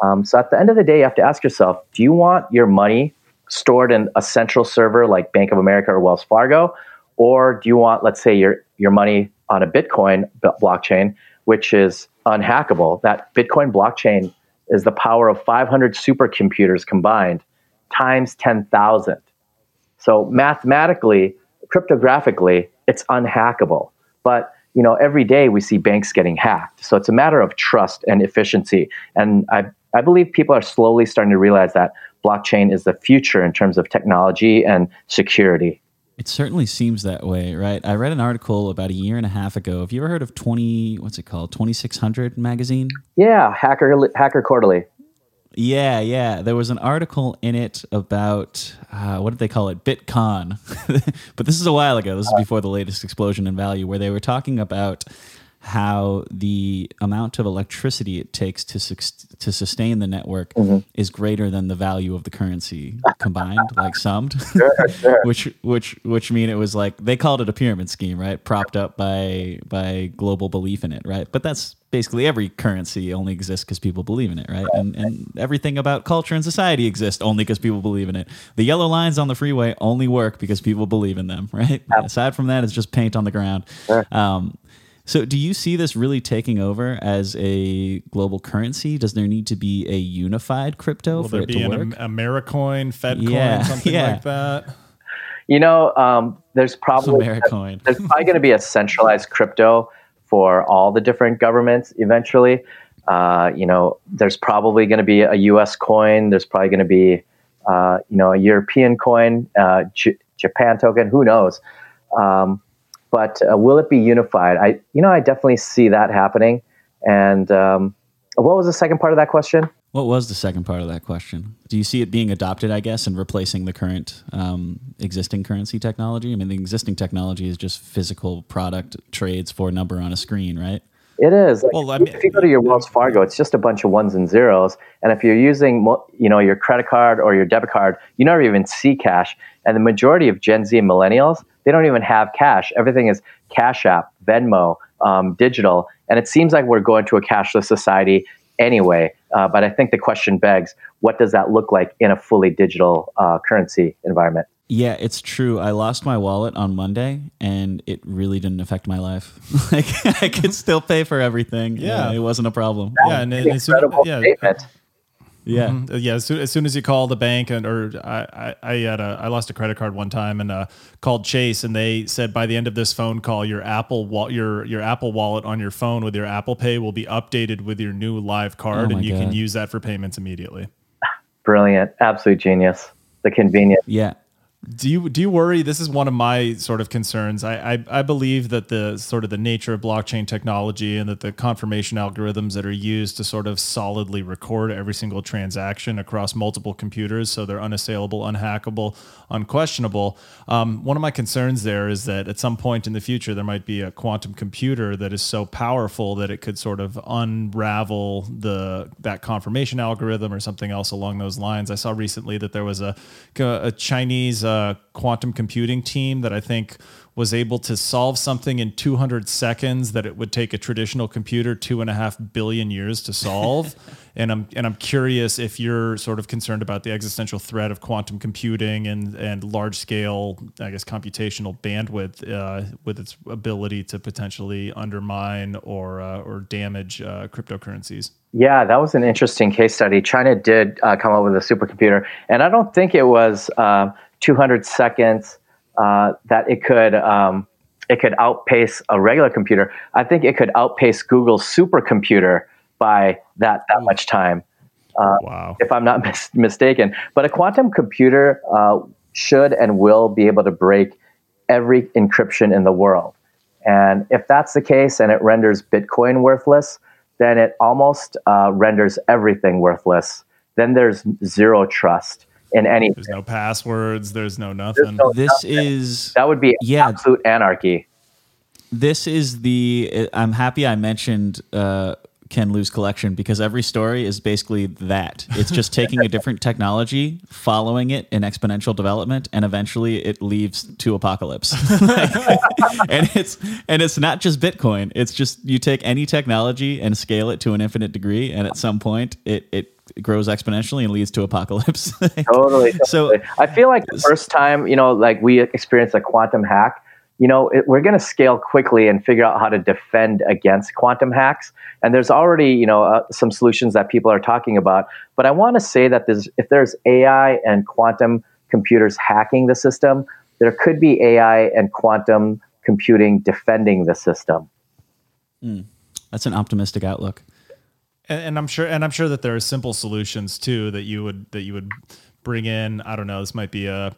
Um, so at the end of the day, you have to ask yourself: Do you want your money stored in a central server like Bank of America or Wells Fargo, or do you want, let's say, your your money on a Bitcoin blockchain, which is unhackable? That Bitcoin blockchain is the power of 500 supercomputers combined times 10,000. So mathematically, cryptographically, it's unhackable. But you know, every day we see banks getting hacked. So it's a matter of trust and efficiency. And I, I believe people are slowly starting to realize that blockchain is the future in terms of technology and security. It certainly seems that way, right? I read an article about a year and a half ago. Have you ever heard of 20, what's it called? 2600 magazine? Yeah, Hacker Hacker Quarterly. Yeah, yeah. There was an article in it about uh, what did they call it? Bitcoin. [laughs] but this is a while ago. This is before the latest explosion in value, where they were talking about how the amount of electricity it takes to su- to sustain the network mm-hmm. is greater than the value of the currency [laughs] combined, like summed. Sure, sure. [laughs] which which which mean it was like they called it a pyramid scheme, right? Propped up by by global belief in it, right? But that's basically every currency only exists because people believe in it, right? And and everything about culture and society exists only because people believe in it. The yellow lines on the freeway only work because people believe in them, [laughs] right? Aside from that, it's just paint on the ground. Um, so, do you see this really taking over as a global currency? Does there need to be a unified crypto Will for it to work? An Americoin, Fedcoin, yeah. something yeah. like that. You know, um, there's probably Americoin. there's probably going to be a centralized crypto for all the different governments eventually. Uh, you know, there's probably going to be a U.S. coin. There's probably going to be, uh, you know, a European coin, uh, J- Japan token. Who knows? Um, but uh, will it be unified? I, you know, I definitely see that happening. And um, what was the second part of that question? What was the second part of that question? Do you see it being adopted, I guess, and replacing the current um, existing currency technology? I mean, the existing technology is just physical product trades for a number on a screen, right? It is. Like, well, I mean, if you go to your Wells Fargo, it's just a bunch of ones and zeros. And if you're using, you know, your credit card or your debit card, you never even see cash. And the majority of Gen Z and millennials, they don't even have cash. Everything is Cash App, Venmo, um, digital. And it seems like we're going to a cashless society anyway. Uh, but I think the question begs what does that look like in a fully digital uh, currency environment? Yeah, it's true. I lost my wallet on Monday and it really didn't affect my life. [laughs] like I could still pay for everything. Yeah, yeah it wasn't a problem. That's yeah, and, and, and yeah, statement. Yeah, mm-hmm. yeah. As soon, as soon, as you call the bank, and or I, I, I had a, I lost a credit card one time, and uh, called Chase, and they said by the end of this phone call, your Apple wa- your your Apple Wallet on your phone with your Apple Pay will be updated with your new live card, oh and you God. can use that for payments immediately. Brilliant, absolute genius. The convenience. Yeah, do you do you worry? This is one of my sort of concerns. I, I, I believe that the sort of the nature of blockchain technology and that the confirmation algorithms that are used to sort of solidly record every single transaction across multiple computers, so they're unassailable, unhackable, unquestionable. Um, one of my concerns there is that at some point in the future there might be a quantum computer that is so powerful that it could sort of unravel the that confirmation algorithm or something else along those lines. I saw recently that there was a a Chinese uh, quantum computing team that I think was able to solve something in 200 seconds that it would take a traditional computer two and a half billion years to solve. [laughs] and I'm and I'm curious if you're sort of concerned about the existential threat of quantum computing and and large scale, I guess, computational bandwidth uh, with its ability to potentially undermine or uh, or damage uh, cryptocurrencies. Yeah, that was an interesting case study. China did uh, come up with a supercomputer, and I don't think it was uh, 200 seconds uh, that it could um, it could outpace a regular computer. I think it could outpace Google's supercomputer by that that much time. Uh, wow! If I'm not [laughs] mis- mistaken, but a quantum computer uh, should and will be able to break every encryption in the world. And if that's the case, and it renders Bitcoin worthless, then it almost uh, renders everything worthless. Then there's zero trust in any. There's no passwords. There's no nothing. There's no this nothing. is that would be yeah, absolute anarchy. This is the. I'm happy I mentioned uh, Ken Liu's collection because every story is basically that. It's just taking a different technology, following it in exponential development, and eventually it leads to apocalypse. [laughs] and it's and it's not just Bitcoin. It's just you take any technology and scale it to an infinite degree, and at some point it it grows exponentially and leads to apocalypse. [laughs] totally, [laughs] totally. So I feel like the first time, you know, like we experienced a quantum hack, you know, it, we're going to scale quickly and figure out how to defend against quantum hacks. And there's already, you know, uh, some solutions that people are talking about. But I want to say that there's, if there's AI and quantum computers hacking the system, there could be AI and quantum computing defending the system. Mm, that's an optimistic outlook. And, and I'm sure, and I'm sure that there are simple solutions too that you would that you would bring in. I don't know. This might be a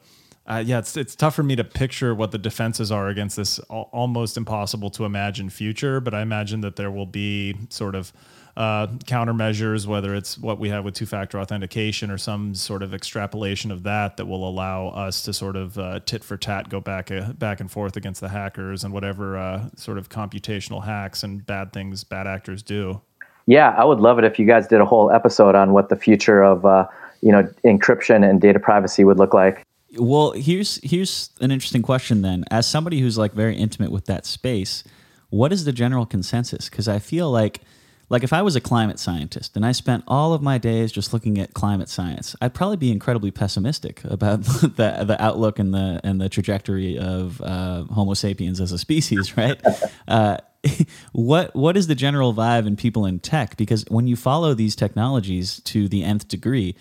uh, yeah, it's it's tough for me to picture what the defenses are against this al- almost impossible to imagine future. But I imagine that there will be sort of uh, countermeasures, whether it's what we have with two-factor authentication or some sort of extrapolation of that, that will allow us to sort of uh, tit for tat go back uh, back and forth against the hackers and whatever uh, sort of computational hacks and bad things bad actors do. Yeah, I would love it if you guys did a whole episode on what the future of uh, you know encryption and data privacy would look like. Well, here's here's an interesting question then. As somebody who's like very intimate with that space, what is the general consensus? Because I feel like like if I was a climate scientist and I spent all of my days just looking at climate science, I'd probably be incredibly pessimistic about [laughs] the the outlook and the and the trajectory of uh, Homo sapiens as a species, [laughs] right? uh, [laughs] what what is the general vibe in people in tech? Because when you follow these technologies to the nth degree,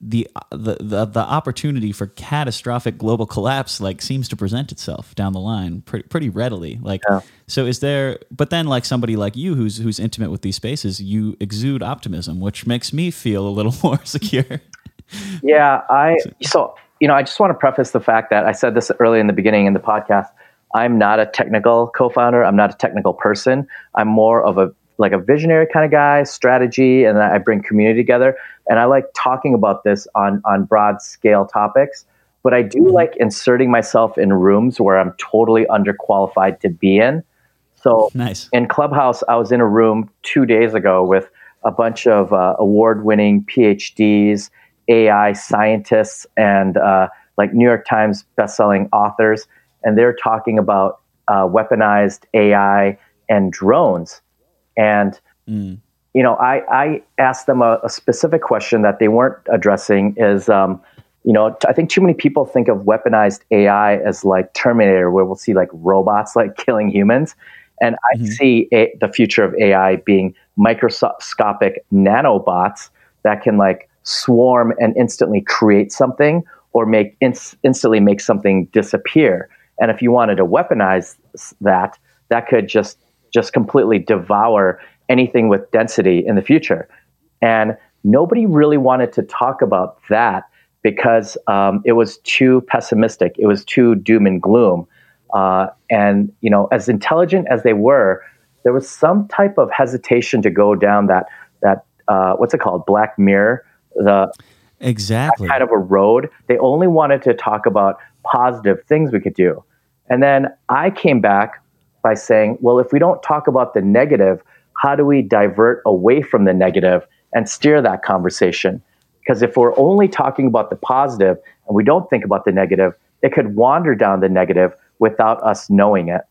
the, the the the opportunity for catastrophic global collapse like seems to present itself down the line pretty pretty readily like yeah. so is there but then like somebody like you who's who's intimate with these spaces you exude optimism which makes me feel a little [laughs] more secure yeah i [laughs] so you know i just want to preface the fact that i said this early in the beginning in the podcast i'm not a technical co-founder i'm not a technical person i'm more of a like a visionary kind of guy, strategy, and I bring community together. And I like talking about this on on broad scale topics. But I do like inserting myself in rooms where I'm totally underqualified to be in. So nice. in Clubhouse, I was in a room two days ago with a bunch of uh, award-winning PhDs, AI scientists, and uh, like New York Times best-selling authors, and they're talking about uh, weaponized AI and drones. And mm. you know, I, I asked them a, a, specific question that they weren't addressing is, um, you know, t- I think too many people think of weaponized AI as like Terminator, where we'll see like robots [laughs] like killing humans. And I mm-hmm. see a, the future of AI being microscopic nanobots that can like swarm and instantly create something or make inst- instantly make something disappear. And if you wanted to weaponize that, that could just just completely devour anything with density in the future. And nobody really wanted to talk about that because um, it was too pessimistic. It was too doom and gloom. Uh, and you know, as intelligent as they were, there was some type of hesitation to go down that that uh, what's it called, Black Mirror, the exactly kind of a road. They only wanted to talk about positive things we could do. And then I came back by saying, well, if we don't talk about the negative, how do we divert away from the negative and steer that conversation? Because if we're only talking about the positive and we don't think about the negative, it could wander down the negative without us knowing it.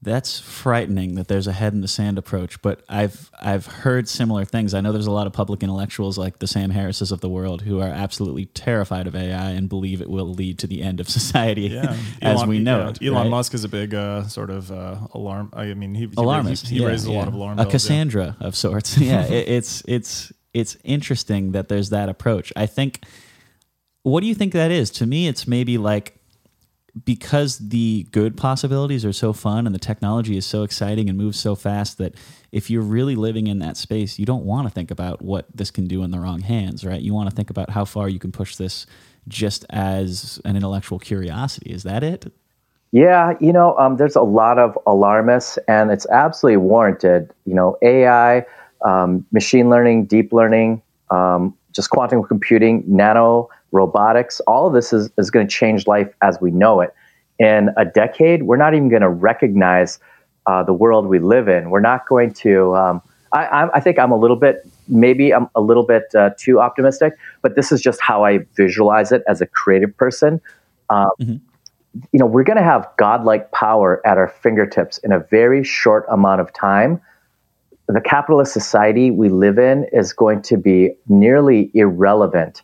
That's frightening that there's a head in the sand approach, but I've I've heard similar things. I know there's a lot of public intellectuals like the Sam Harrises of the world who are absolutely terrified of AI and believe it will lead to the end of [laughs] society yeah. as Elon, we know yeah. it. Elon right? Musk is a big uh, sort of uh, alarm. I mean, he, he alarmist. He, he yeah, raises a lot of alarm. A Cassandra of sorts. [laughs] yeah, it, it's it's it's interesting that there's that approach. I think. What do you think that is? To me, it's maybe like because the good possibilities are so fun and the technology is so exciting and moves so fast that if you're really living in that space, you don't want to think about what this can do in the wrong hands, right? You want to think about how far you can push this just as an intellectual curiosity. Is that it? Yeah, you know, um, there's a lot of alarmists, and it's absolutely warranted. You know, AI, um, machine learning, deep learning, um, just quantum computing, nano robotics, all of this is, is going to change life as we know it. In a decade, we're not even going to recognize uh, the world we live in. We're not going to, um, I, I think I'm a little bit, maybe I'm a little bit uh, too optimistic, but this is just how I visualize it as a creative person. Uh, mm-hmm. You know, we're going to have godlike power at our fingertips in a very short amount of time. The capitalist society we live in is going to be nearly irrelevant.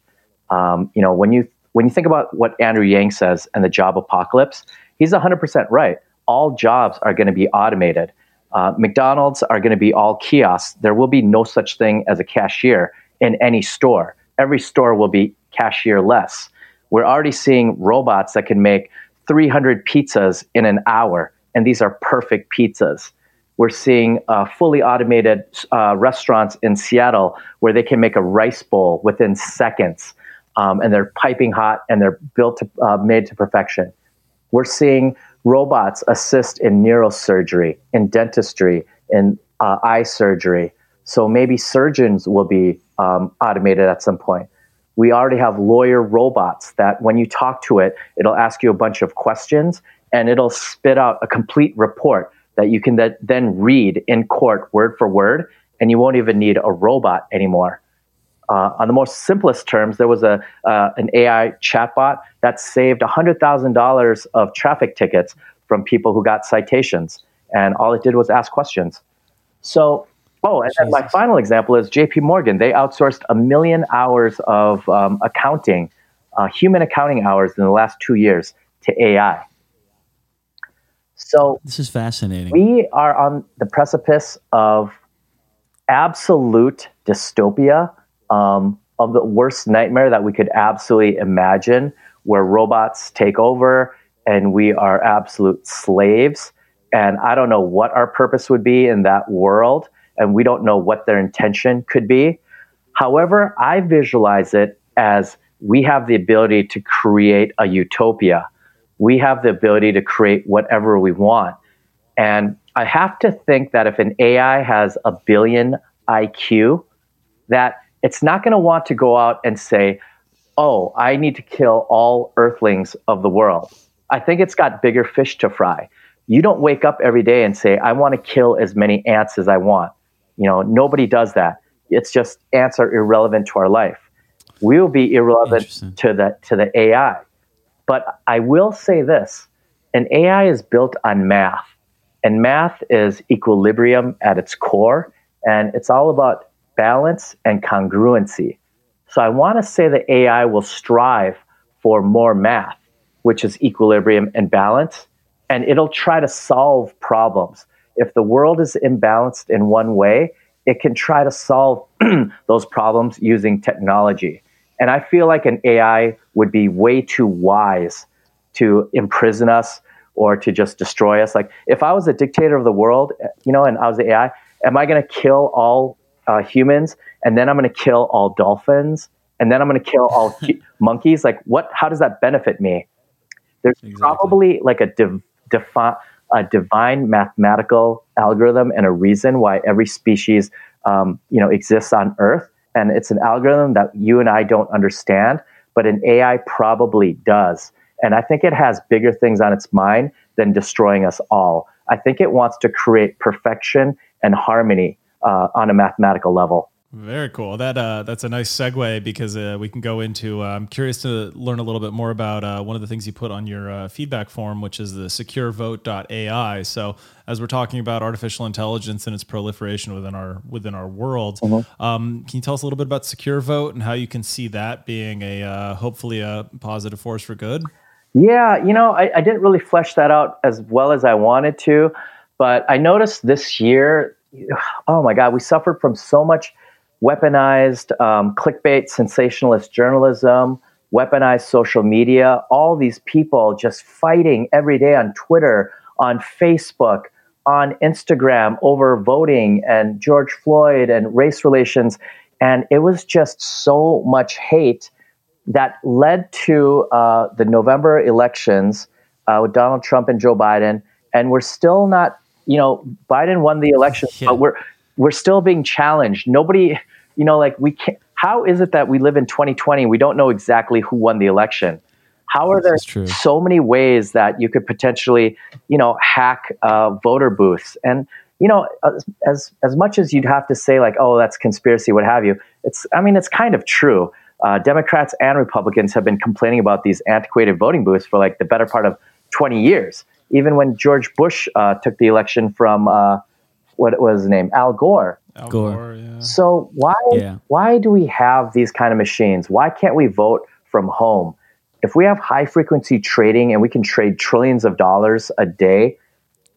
Um, you know, when you when you think about what Andrew Yang says and the job apocalypse, he's 100% right. All jobs are going to be automated uh, McDonald's are going to be all kiosks. There will be no such thing as a cashier in any store. Every store will be cashier less. We're already seeing robots that can make 300 pizzas in an hour, and these are perfect pizzas. We're seeing uh, fully automated uh, restaurants in Seattle where they can make a rice bowl within seconds, um, and they're piping hot and they're built to, uh, made to perfection. We're seeing robots assist in neurosurgery, in dentistry, in uh, eye surgery. So maybe surgeons will be um, automated at some point. We already have lawyer robots that when you talk to it, it'll ask you a bunch of questions and it'll spit out a complete report that you can then read in court word for word, and you won't even need a robot anymore. Uh, on the most simplest terms, there was a uh, an AI chatbot that saved $100,000 of traffic tickets from people who got citations, and all it did was ask questions. So, oh, and then my final example is J.P. Morgan. They outsourced a million hours of um, accounting, uh, human accounting hours, in the last two years to AI. So this is fascinating. We are on the precipice of absolute dystopia um, of the worst nightmare that we could absolutely imagine, where robots take over and we are absolute slaves. And I don't know what our purpose would be in that world, and we don't know what their intention could be. However, I visualize it as we have the ability to create a utopia. We have the ability to create whatever we want. And I have to think that if an AI has a billion IQ, that it's not going to want to go out and say, oh, I need to kill all earthlings of the world. I think it's got bigger fish to fry. You don't wake up every day and say, I want to kill as many ants as I want. You know, nobody does that. It's just ants are irrelevant to our life. We will be irrelevant to the to the AI. But I will say this an AI is built on math, and math is equilibrium at its core, and it's all about balance and congruency. So I want to say that AI will strive for more math, which is equilibrium and balance, and it'll try to solve problems. If the world is imbalanced in one way, it can try to solve [clears throat] those problems using technology. And I feel like an AI would be way too wise to imprison us or to just destroy us. Like if I was a dictator of the world, eh, you know, and I was the AI, am I going to kill all uh, humans, and then I'm going to kill all dolphins, and then I'm going to kill all [laughs] monkeys. Like, what? How does that benefit me? There's exactly. probably like a div- defi- a divine mathematical algorithm and a reason why every species, um, you know, exists on Earth, and it's an algorithm that you and I don't understand, but an AI probably does. And I think it has bigger things on its mind than destroying us all. I think it wants to create perfection and harmony uh, on a mathematical level. Very cool. That uh, that's a nice segue because uh, we can go into. Uh, I'm curious to learn a little bit more about uh, one of the things you put on your uh, feedback form, which is the SecureVote.ai. So, as we're talking about artificial intelligence and its proliferation within our within our world, mm-hmm. um, can you tell us a little bit about Secure Vote and how you can see that being a uh, hopefully a positive force for good? Yeah, you know, I, I didn't really flesh that out as well as I wanted to, but I noticed this year oh my God, we suffered from so much weaponized um, clickbait, sensationalist journalism, weaponized social media, all these people just fighting every day on Twitter, on Facebook, on Instagram over voting and George Floyd and race relations. And it was just so much hate that led to uh, the November elections uh, with Donald Trump and Joe Biden. And we're still not you know, Biden won the election, yeah. but we're we're still being challenged. Nobody, you know, like we can't. How is it that we live in 2020 and we don't know exactly who won the election? How are there so many ways that you could potentially, you know, hack uh, voter booths? And you know, as as much as you'd have to say like, oh, that's conspiracy, what have you. It's, I mean, it's kind of true. Uh, Democrats and Republicans have been complaining about these antiquated voting booths for like the better part of 20 years. Even when George Bush uh, took the election from uh, what was his name, Al Gore. Al Gore. Gore, yeah. So why Yeah. why do we have these kind of machines? Why can't we vote from home? If we have high frequency trading and we can trade trillions of dollars a day,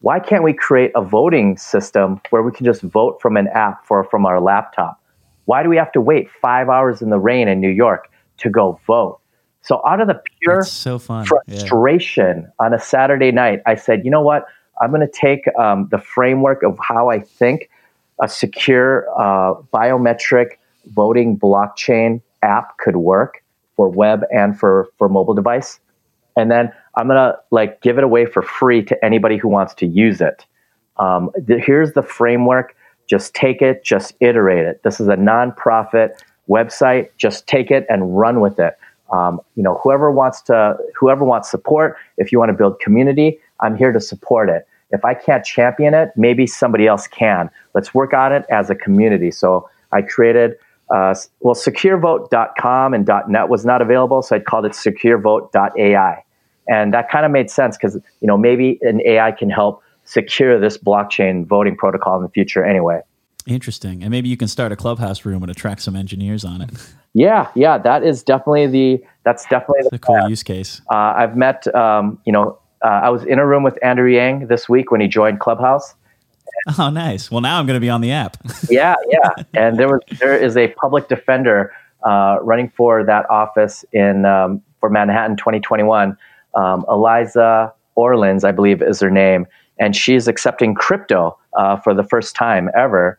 why can't we create a voting system where we can just vote from an app or from our laptop? Why do we have to wait five hours in the rain in New York to go vote? So out of the pure so fun. Yeah. frustration on a Saturday night, I said, you know what? I'm going to take um, the framework of how I think a secure uh, biometric voting blockchain app could work for web and for for mobile device, and then I'm gonna like give it away for free to anybody who wants to use it. Um, the, here's the framework. Just take it. Just iterate it. This is a nonprofit website. Just take it and run with it. Um, you know, whoever wants to, whoever wants support. If you want to build community, I'm here to support it. If I can't champion it, maybe somebody else can. Let's work on it as a community. So I created, uh, well, securevote.com and .net was not available, so I called it securevote.ai, and that kind of made sense because you know maybe an AI can help secure this blockchain voting protocol in the future. Anyway, Interesting. And maybe you can start a clubhouse room and attract some engineers on it. yeah, yeah, that is definitely the that's definitely the cool plan. use case. Uh, I've met, um, you know, uh, I was in a room with Andrew Yang this week when he joined Clubhouse. Oh, nice. Well, now I'm going to be on the app. [laughs] Yeah, yeah. and there was there is a public defender uh, running for that office in um, for Manhattan 2021. Um, Eliza Orlins, I believe, is her name, and she's accepting crypto uh, for the first time ever.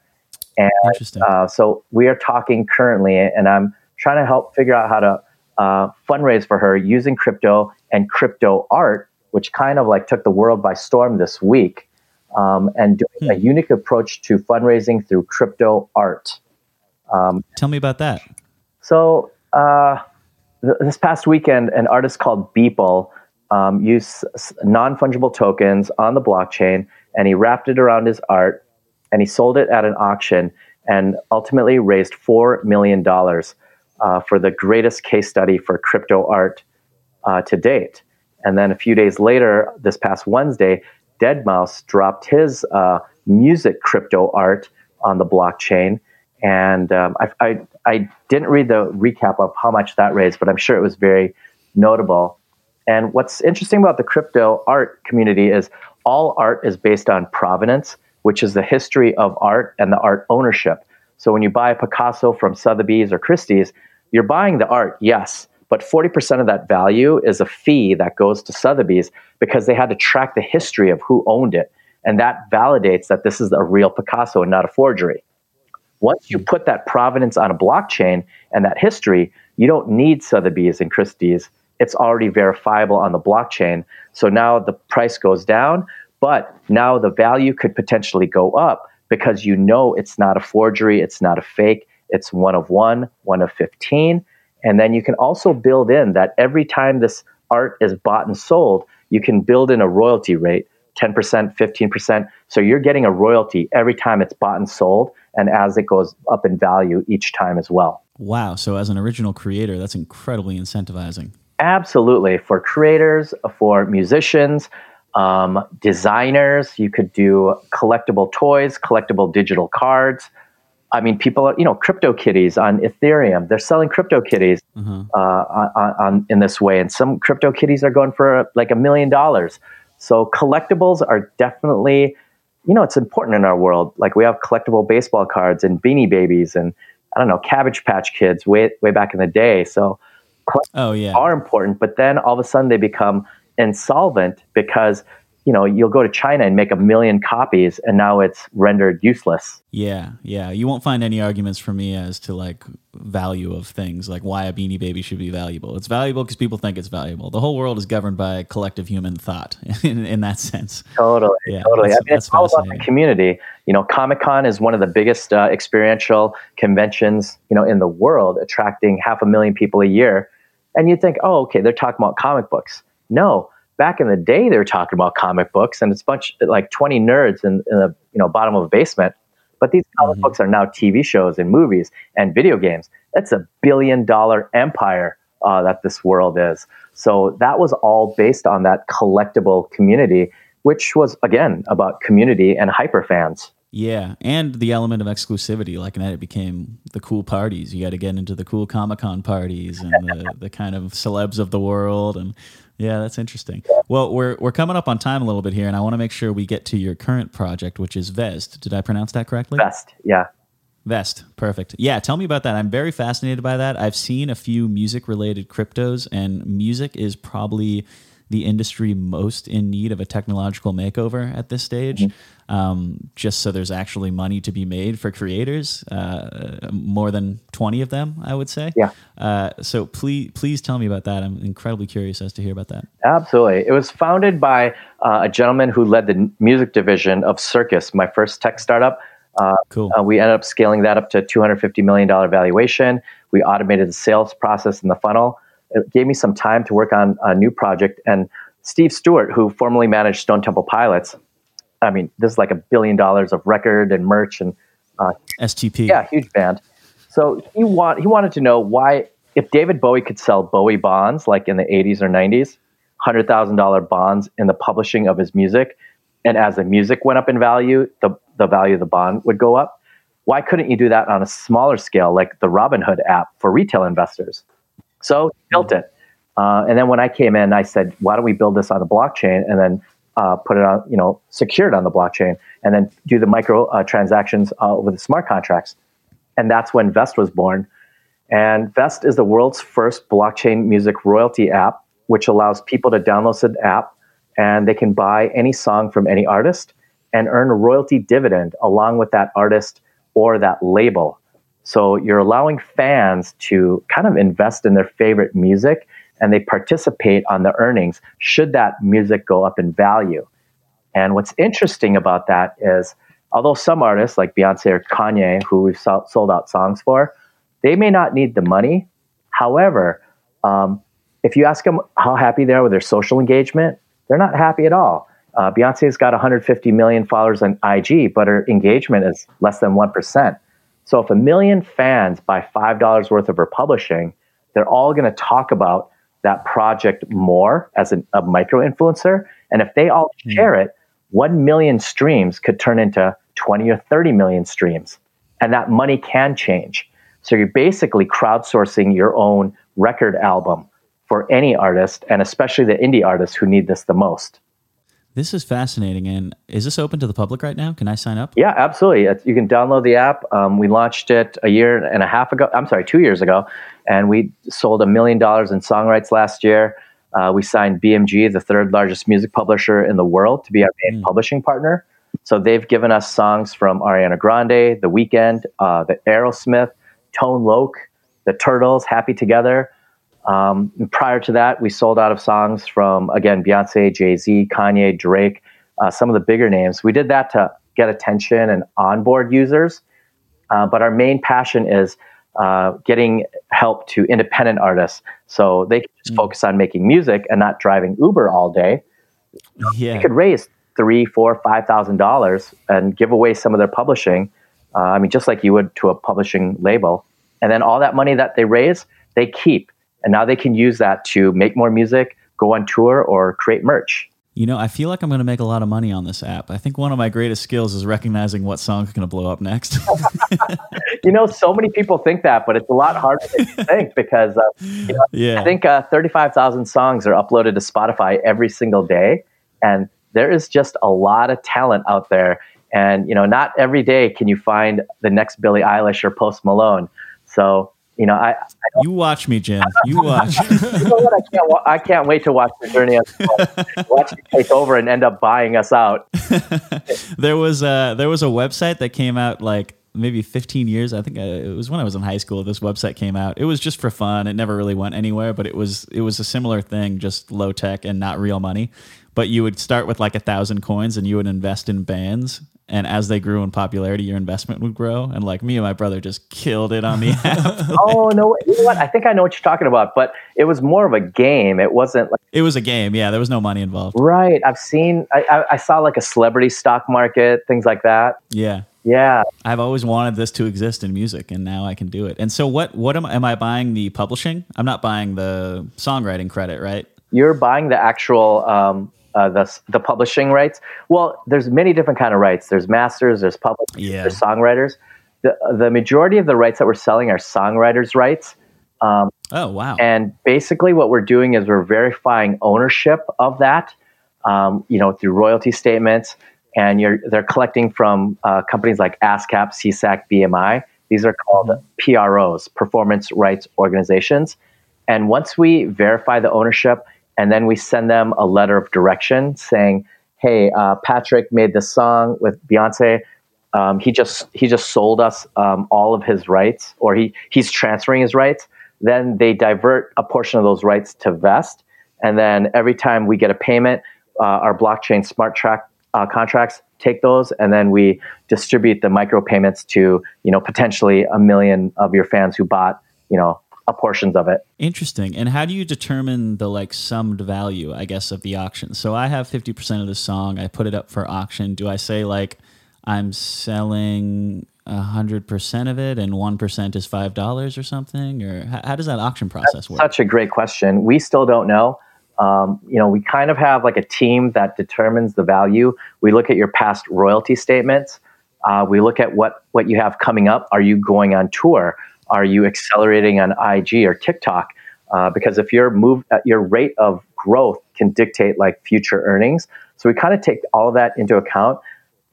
And Interesting. uh, so we are talking currently, and I'm trying to help figure out how to uh, fundraise for her using crypto and crypto art, which kind of like took the world by storm this week, um, and doing a unique approach to fundraising through crypto art. Tell me about that. So uh, th- this past weekend, an artist called Beeple um, used s- non-fungible tokens on the blockchain, and he wrapped it around his art, and he sold it at an auction, and ultimately raised four million dollars uh, for the greatest case study for crypto art uh, to date. And then a few days later, this past Wednesday, Deadmau5 dropped his uh, music crypto art on the blockchain. And um, I, I, I didn't read the recap of how much that raised, but I'm sure it was very notable. And what's interesting about the crypto art community is all art is based on provenance, which is the history of art and the art ownership. So when you buy a Picasso from Sotheby's or Christie's, you're buying the art, yes, but 40% of that value is a fee that goes to Sotheby's because they had to track the history of who owned it. And that validates that this is a real Picasso and not a forgery. Once you put that provenance on a blockchain and that history, you don't need Sotheby's and Christie's. It's already verifiable on the blockchain. So now the price goes down, but now the value could potentially go up because you know it's not a forgery, it's not a fake, it's one of one, one of 15. And then you can also build in that every time this art is bought and sold, you can build in a royalty rate 10%, 15%. So you're getting a royalty every time it's bought and sold and as it goes up in value each time as well. Wow. So, as an original creator, that's incredibly incentivizing. Absolutely. For creators, for musicians, um, designers, you could do collectible toys, collectible digital cards. I mean, people are, you know, crypto kitties on Ethereum. They're selling crypto kitties uh, on, on, in this way. And some crypto kitties are going for like a million dollars. So collectibles are definitely, you know, it's important in our world. Like we have collectible baseball cards and beanie babies and I don't know, Cabbage Patch Kids way, way back in the day. So Oh, yeah. are important, but then all of a sudden they become insolvent because you know you'll go to China and make a million copies, and now it's rendered useless. Yeah, yeah. You won't find any arguments from me as to like value of things, like why a beanie baby should be valuable. It's valuable because people think it's valuable. The whole world is governed by collective human thought [laughs] in, in that sense. Totally, Yeah, totally. I mean, it's all about the community. You know, Comic Con is one of the biggest uh, experiential conventions you know in the world, attracting half a million people a year. And you think, oh, okay, they're talking about comic books. No, back in the day they were talking about comic books and it's a bunch like 20 nerds in, in the you know bottom of a basement but these comic Mhm. books are now tv shows and movies and video games that's a billion dollar empire uh, that this world is so that was all based on that collectible community which was again about community and hyper fans Yeah, and the element of exclusivity, like and then it became the cool parties. You got to get into the cool Comic Con parties and the, the kind of celebs of the world, and yeah, that's interesting. Well, we're we're coming up on time a little bit here, and I want to make sure we get to your current project, which is Vezt. Did I pronounce that correctly? Vezt, yeah Vezt, perfect. Yeah, tell me about that. I'm very fascinated by that. I've seen a few music related cryptos, and music is probably the industry most in need of a technological makeover at this stage. Um, just so there's actually money to be made for creators, uh, more than 20 of them, I would say. Yeah. Uh, so please, please tell me about that. I'm incredibly curious as to hear about that. Absolutely. It was founded by uh, a gentleman who led the music division of Circus, my first tech startup. Uh, Cool. uh, we ended up scaling that up to $250 million valuation. We automated the sales process in the funnel. It gave me some time to work on a new project. And Steve Stewart, who formerly managed Stone Temple Pilots, I mean, this is like a billion dollars of record and merch and uh, STP. yeah, huge band. So he want he wanted to know why if David Bowie could sell Bowie bonds like in the 80s or 90s, hundred thousand dollar bonds in the publishing of his music, and as the music went up in value, the the value of the bond would go up. Why couldn't you do that on a smaller scale, like the Robinhood app for retail investors? So built it, uh, and then when I came in, I said, "Why don't we build this on the blockchain and then uh, put it on, you know, secure it on the blockchain, and then do the micro uh, transactions uh, with the smart contracts?" And that's when Vezt was born. And Vezt is the world's first blockchain music royalty app, which allows people to download the app and they can buy any song from any artist and earn a royalty dividend along with that artist or that label. So you're allowing fans to kind of invest in their favorite music and they participate on the earnings should that music go up in value. And what's interesting about that is, although some artists like Beyonce or Kanye, who we've sold out songs for, they may not need the money. However, um, if you ask them how happy they are with their social engagement, they're not happy at all. Uh, Beyonce's got 150 million followers on IG, but her engagement is less than 1%. So if a million fans buy $5 worth of her publishing, they're all going to talk about that project more as an, a micro influencer. And if they all hmm. share it, 1 million streams could turn into 20 or 30 million streams. And that money can change. So you're basically crowdsourcing your own record album for any artist, and especially the indie artists who need this the most. This is fascinating. And is this open to the public right now? Can I sign up? Yeah, absolutely. You can download the app. Um, we launched it a year and a half ago. I'm sorry, two years ago, and we sold a million dollars in song rights last year. Uh, we signed BMG, the third largest music publisher in the world, to be our main publishing partner. So they've given us songs from Ariana Grande, The Weeknd, uh, the Aerosmith, Tone Loc, the Turtles, Happy Together. Um, prior to that, we sold out of songs from again Beyonce, Jay Z, Kanye, Drake, uh, some of the bigger names. We did that to get attention and onboard users, uh, but our main passion is uh, getting help to independent artists, so they can just focus on making music and not driving Uber all day. Yeah. They could raise three, four, five thousand dollars and give away some of their publishing. Uh, I mean, just like you would to a publishing label, and then all that money that they raise, they keep, and now they can use that to make more music, go on tour, or create merch. You know, I feel like I'm going to make a lot of money on this app. I think one of my greatest skills is recognizing what song's going to blow up next. [laughs] [laughs] You know, so many people think that, but it's a lot harder than you think [laughs] because uh, you know, yeah. I think uh, 35,000 songs are uploaded to Spotify every single day. And there is just a lot of talent out there. And, you know, not every day can you find the next Billie Eilish or Post Malone. So, you know, I, I, you watch me, Jim. [laughs] You watch. you know what? I, can't, wa- I can't wait to watch the journey of [laughs] watch it take over and end up buying us out. [laughs] there was a there was a website that came out like maybe 15 years. I think uh, it was when I was in high school. This website came out. It was just for fun. It never really went anywhere, but it was it was a similar thing, just low tech and not real money. But you would start with like a thousand coins and you would invest in bands. And as they grew in popularity, your investment would grow. And like me and my brother just killed it on the [laughs] app. oh no, you know what? I think I know what you're talking about, but it was more of a game. It wasn't like it was a game. Yeah, there was no money involved. Right. I've seen. I, I, I saw like a celebrity stock market, things like that. Yeah. Yeah. I've always wanted this to exist in music, and now I can do it. And so, what? What am, am I buying? The publishing? I'm not buying the songwriting credit, right? You're buying the actual um, uh, the the publishing rights. Well, there's many different kind of rights. There's masters. There's publishers. Yeah. There's songwriters. The the majority of the rights that we're selling are songwriters' rights. Um, oh wow! And basically, what we're doing is we're verifying ownership of that. Um, you know, through royalty statements, and you're they're collecting from uh, companies like ASCAP, SESAC, BMI. These are called mm-hmm. PROs, Performance Rights Organizations. And once we verify the ownership, and then we send them a letter of direction saying, "Hey, uh, Patrick made this song with Beyonce. Um, he just he just sold us um, all of his rights, or he he's transferring his rights." Then they divert a portion of those rights to Vezt, and then every time we get a payment, uh, our blockchain smart track uh, contracts take those, and then we distribute the micropayments to you know potentially a million of your fans who bought you know portions of it. Interesting. And how do you determine the like summed value, I guess, of the auction? So I have 50% of the song, I put it up for auction. Do I say like I'm selling 100% of it and 1% is $5 or something? Or how, how does that auction process That's work? Such a great question. We still don't know. Um, you know, we kind of have like a team that determines the value. We look at your past royalty statements. Uh, we look at what what you have coming up. Are you going on tour? Are you accelerating on IG or TikTok? Uh, because if your move, uh, your rate of growth can dictate like future earnings. So we kind of take all of that into account,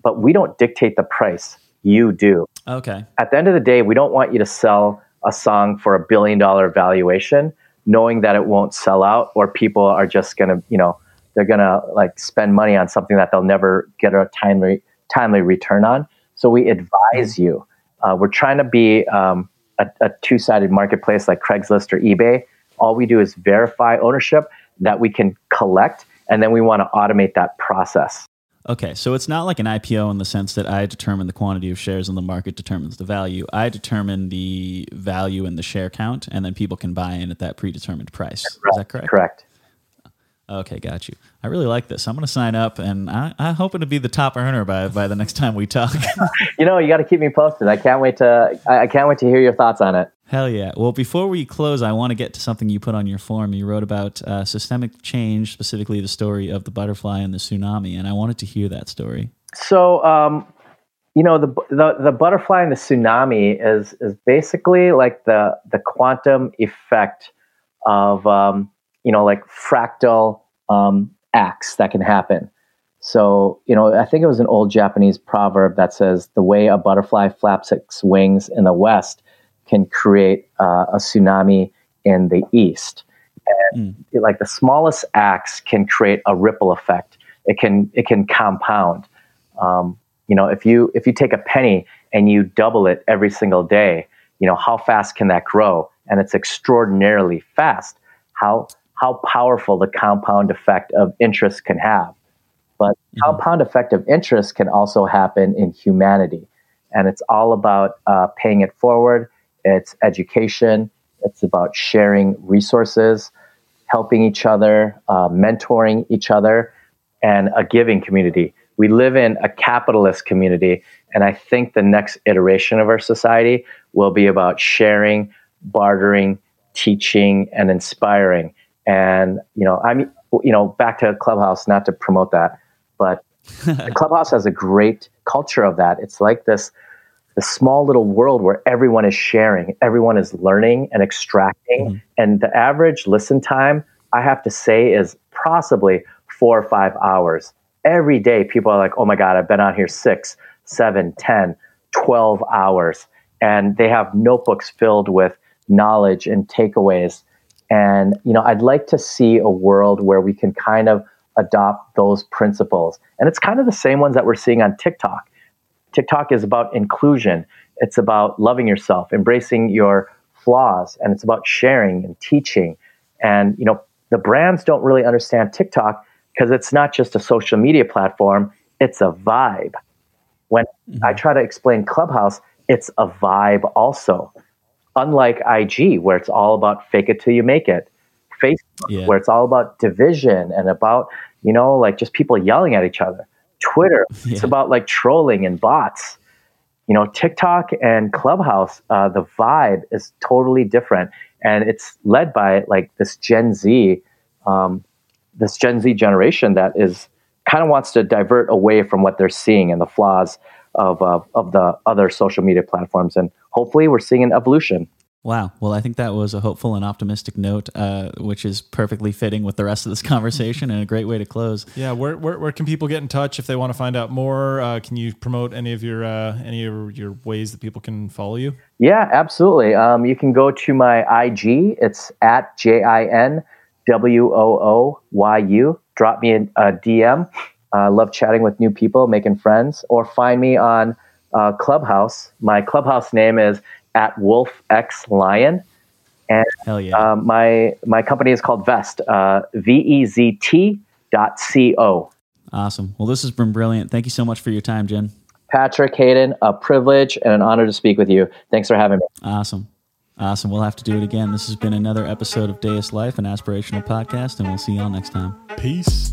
but we don't dictate the price. You do. Okay. At the end of the day, we don't want you to sell a song for a billion dollar valuation, knowing that it won't sell out, or people are just gonna, you know, they're gonna like spend money on something that they'll never get a timely timely return on. So we advise you. Uh, we're trying to be um, a, a two sided marketplace like Craigslist or eBay, all we do is verify ownership that we can collect, and then we want to automate that process. Okay, so it's not like an IPO in the sense that I determine the quantity of shares and the market determines the value. I determine the value in the share count, and then people can buy in at that predetermined price. Is that correct? Correct. Okay, got you. I really like this. I'm going to sign up, and I, I'm hoping to be the top earner by by the next time we talk. [laughs] you know, you got to keep me posted. I can't wait to I can't wait to hear your thoughts on it. Hell yeah! Well, before we close, I want to get to something you put on your form. You wrote about uh, systemic change, specifically the story of the butterfly and the tsunami, and I wanted to hear that story. So, um, you know, the, the the butterfly and the tsunami is is basically like the the quantum effect of um, you know, like fractal um, acts that can happen. So, you know, I think it was an old Japanese proverb that says, the way a butterfly flaps its wings in the West can create uh, a tsunami in the East. And mm. like the smallest acts can create a ripple effect. It can, it can compound. Um, you know, if you, if you take a penny and you double it every single day, you know, how fast can that grow? And it's extraordinarily fast. How, how powerful the compound effect of interest can have. But mm-hmm. compound effect of interest can also happen in humanity. And it's all about uh, paying it forward. It's education. It's about sharing resources, helping each other, uh, mentoring each other, and a giving community. We live in a capitalist community. And I think the next iteration of our society will be about sharing, bartering, teaching, and inspiring. And you know, I'm you know back to Clubhouse, not to promote that, but [laughs] Clubhouse has a great culture of that. It's like this this small little world where everyone is sharing, everyone is learning and extracting, mm-hmm. and the average listen time I have to say is possibly four or five hours. Every day, people are like, "Oh my god, I've been on here six, seven, ten, twelve hours," and they have notebooks filled with knowledge and takeaways and, you know, I'd like to see a world where we can kind of adopt those principles. And it's kind of the same ones that we're seeing on TikTok. TikTok is about inclusion, it's about loving yourself, embracing your flaws, and it's about sharing and teaching. And, you know, the brands don't really understand TikTok because it's not just a social media platform, it's a vibe. When Mm-hmm. I try to explain Clubhouse, it's a vibe also. Unlike IG, where it's all about fake it till you make it. Facebook, Yeah. where it's all about division and about, you know, like just people yelling at each other. Twitter, [laughs] it's about like trolling and bots. You know, TikTok and Clubhouse, uh, the vibe is totally different. And it's led by like this Gen Z, um, this Gen Z generation that is kind of wants to divert away from what they're seeing and the flaws of, uh, of the other social media platforms. And hopefully we're seeing an evolution. Wow. Well, I think that was a hopeful and optimistic note, uh, which is perfectly fitting with the rest of this [laughs] conversation and a great way to close. Yeah, where, where, where can people get in touch if they want to find out more? Uh, can you promote any of your uh, any of your ways that people can follow you? Yeah, absolutely. Um, you can go to my IG. It's at J I N W O O Y U. Drop me a, a DM. I uh, love chatting with new people, making friends, or find me on uh, Clubhouse. My Clubhouse name is at Wolf X Lion. And Hell yeah. um, my my company is called Vezt, uh, V E Z T dot C O. awesome. Well, this has been brilliant. Thank you so much for your time, Jin. Patrick Hayden, a privilege and an honor to speak with you. Thanks for having me. Awesome. Awesome. We'll have to do it again. This has been another episode of Deus Life, an aspirational podcast, and we'll see y'all next time. Peace.